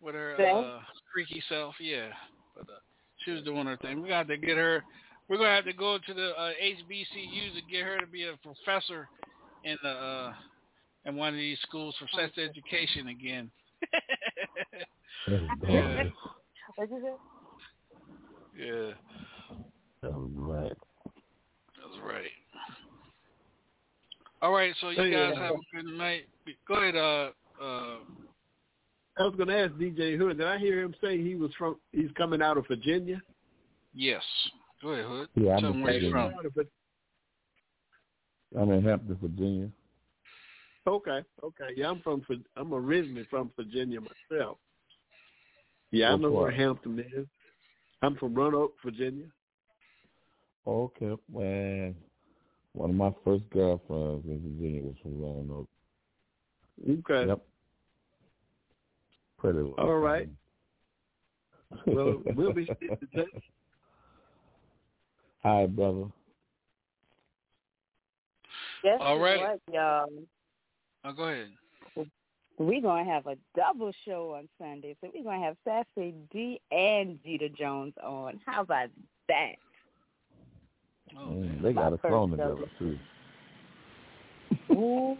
with her uh, freaky self, yeah. But uh, she was doing her thing. We got to get her. We're gonna have to go to the uh, HBCUs to get her to be a professor in the uh, in one of these schools for sex education again. yeah, What'd you yeah, That was right. that's right. All right, so you Hey, guys uh, have a good night. Go ahead, uh, uh, I was going to ask DJ Hood. Did I hear him say he was from? He's coming out of Virginia. yes. Go ahead, Hood. Yeah, I'm Tell in where you're from. Out of Vir- I'm in Hampton, Virginia. Okay, okay. Yeah, I'm from. Vir- I'm originally from Virginia myself. Yeah, I What know where? Hampton is. I'm from Roanoke, Virginia. Okay, man. One of my first girlfriends in Virginia was from Roanoke. Okay. Yep. Pretty. All right. Well, we'll be staying in touch. All right, brother. Guess All right. what, y'all? Oh, go ahead. We're going to have a double show on Sunday. So we're going to have Sassy D and Jeter Jones on. How about that? Oh, they got a My song together too. Ooh,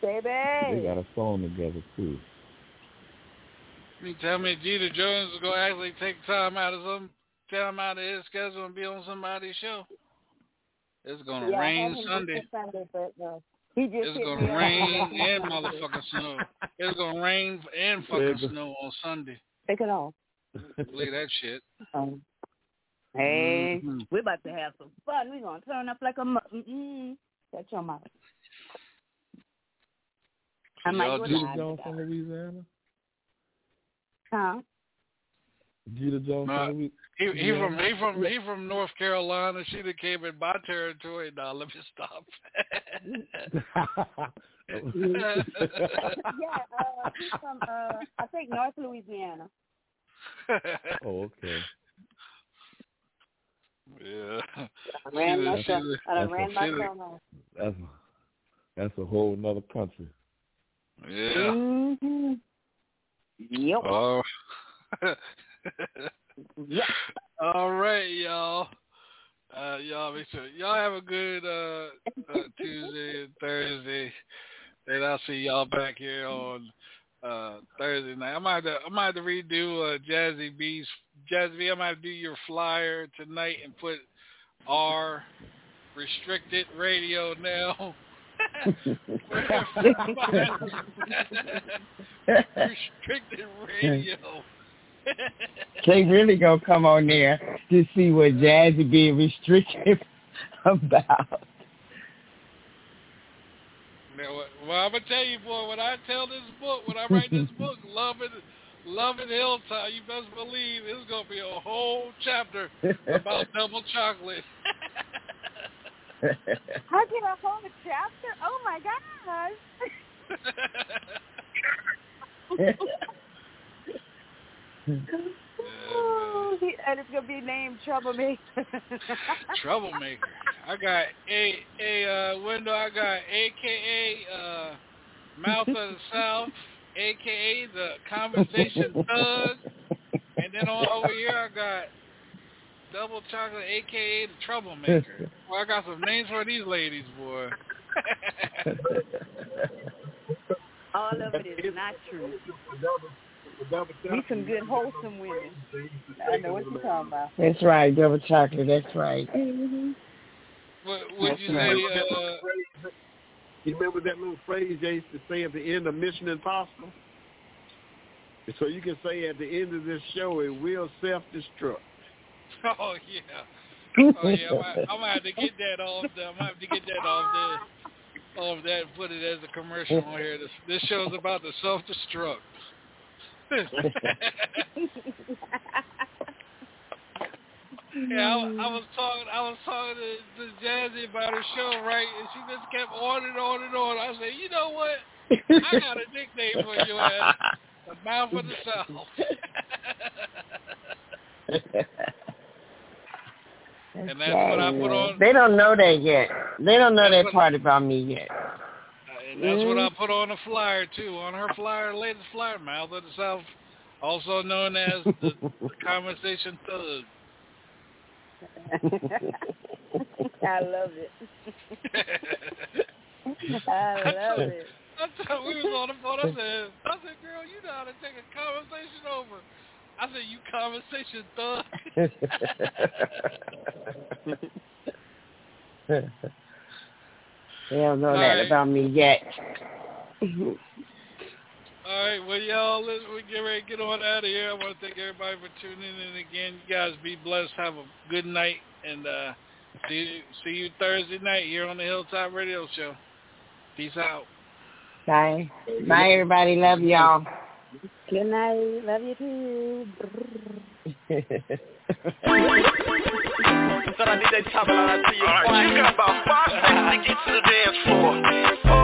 baby. They got a song together too. You tell me Jeter Jones is gonna actually take time out of some time out of his schedule and be on somebody's show. It's gonna yeah, I rain had him Sunday. this Sunday, but uh, he just It's gonna rain and motherfucking snow. It's gonna rain and fucking Yeah. snow on Sunday. Take it off. Believe that shit. Um, hey, Mhm. we're about to have some fun. We're going to turn up like a... Mu- mm-mm. Shut your mouth. I might Y'all go just- Jeter live Jones about from. Louisiana. Huh? Jeter Jones Nah, from Louisiana. He he from he from he from North Carolina. She done came in my territory. Now let me stop. yeah, uh, he's from, uh, I think, North Louisiana. oh, okay. yeah. I ran She done- myself. she I that's ran a- myself. That's that's a whole nother country. Yeah. Mm-hmm. Yep. Oh. Yep. All right, y'all. Uh, y'all make sure y'all have a good uh, uh, Tuesday and Thursday, and I'll see y'all back here on uh, Thursday night. I might have to, I might have to redo uh, Jazzy B's Jazzy B. I might have to do your flyer tonight and put R restricted radio now. restricted radio. They really gonna come on there to see what Jazzy being restricted about. Now, what- well, I'm gonna tell you, boy. When I tell this book, when I write this book, love it, love it, Hilltop. You best believe it's gonna be a whole chapter about double chocolate. I did a whole chapter. Oh my gosh. Ooh, he- and it's gonna be named Troublemaker. Troublemaker. I got a a uh, window. I got AKA uh, Mouth of the South, AKA the Conversation Thug, and then on over here I got Double Chocolate, AKA the Troublemaker. Well, I got some names for these ladies, boy. All of it is not true. Be some good wholesome women. I know what you're talking about. That's right, double chocolate. That's right. Mm-hmm. What would you That's say? right. Uh, You remember that little phrase they used to say at the end of Mission Impossible? So you can say at the end of this show, it will self-destruct. oh yeah. Oh yeah. I'm gonna, have to get that off. There. I'm gonna have to get that off there. Off that and put it as a commercial on here. This, this show's about to self-destruct. Yeah, I, I was talking. I was talking to, to Jazzy about her show, right? And she just kept on and on and on. I said, you know what? I got a nickname for your ass, the mouth of the south. and that's what I put on. They don't know that yet. They don't know that part about me yet. And that's what I mm-hmm. put on the flyer too. On her flyer, latest flyer, Mouth of the South, also known as the, the Conversation Thug. I love it. I love it. I thought we was on the phone. I said, I said, girl, you know how to take a conversation over. I said, you conversation thug. They don't know All that right. about me yet. All right, well, y'all, let's we get ready to get on out of here. I want to thank everybody for tuning in again. You guys be blessed. Have a good night, and uh, see you, see you Thursday night here on the Hilltop Radio Show. Peace out. Bye. Bye, everybody. Love y'all. Good night. Love you too. I need that top line to you. Alright, you got about five seconds to get to the dance floor.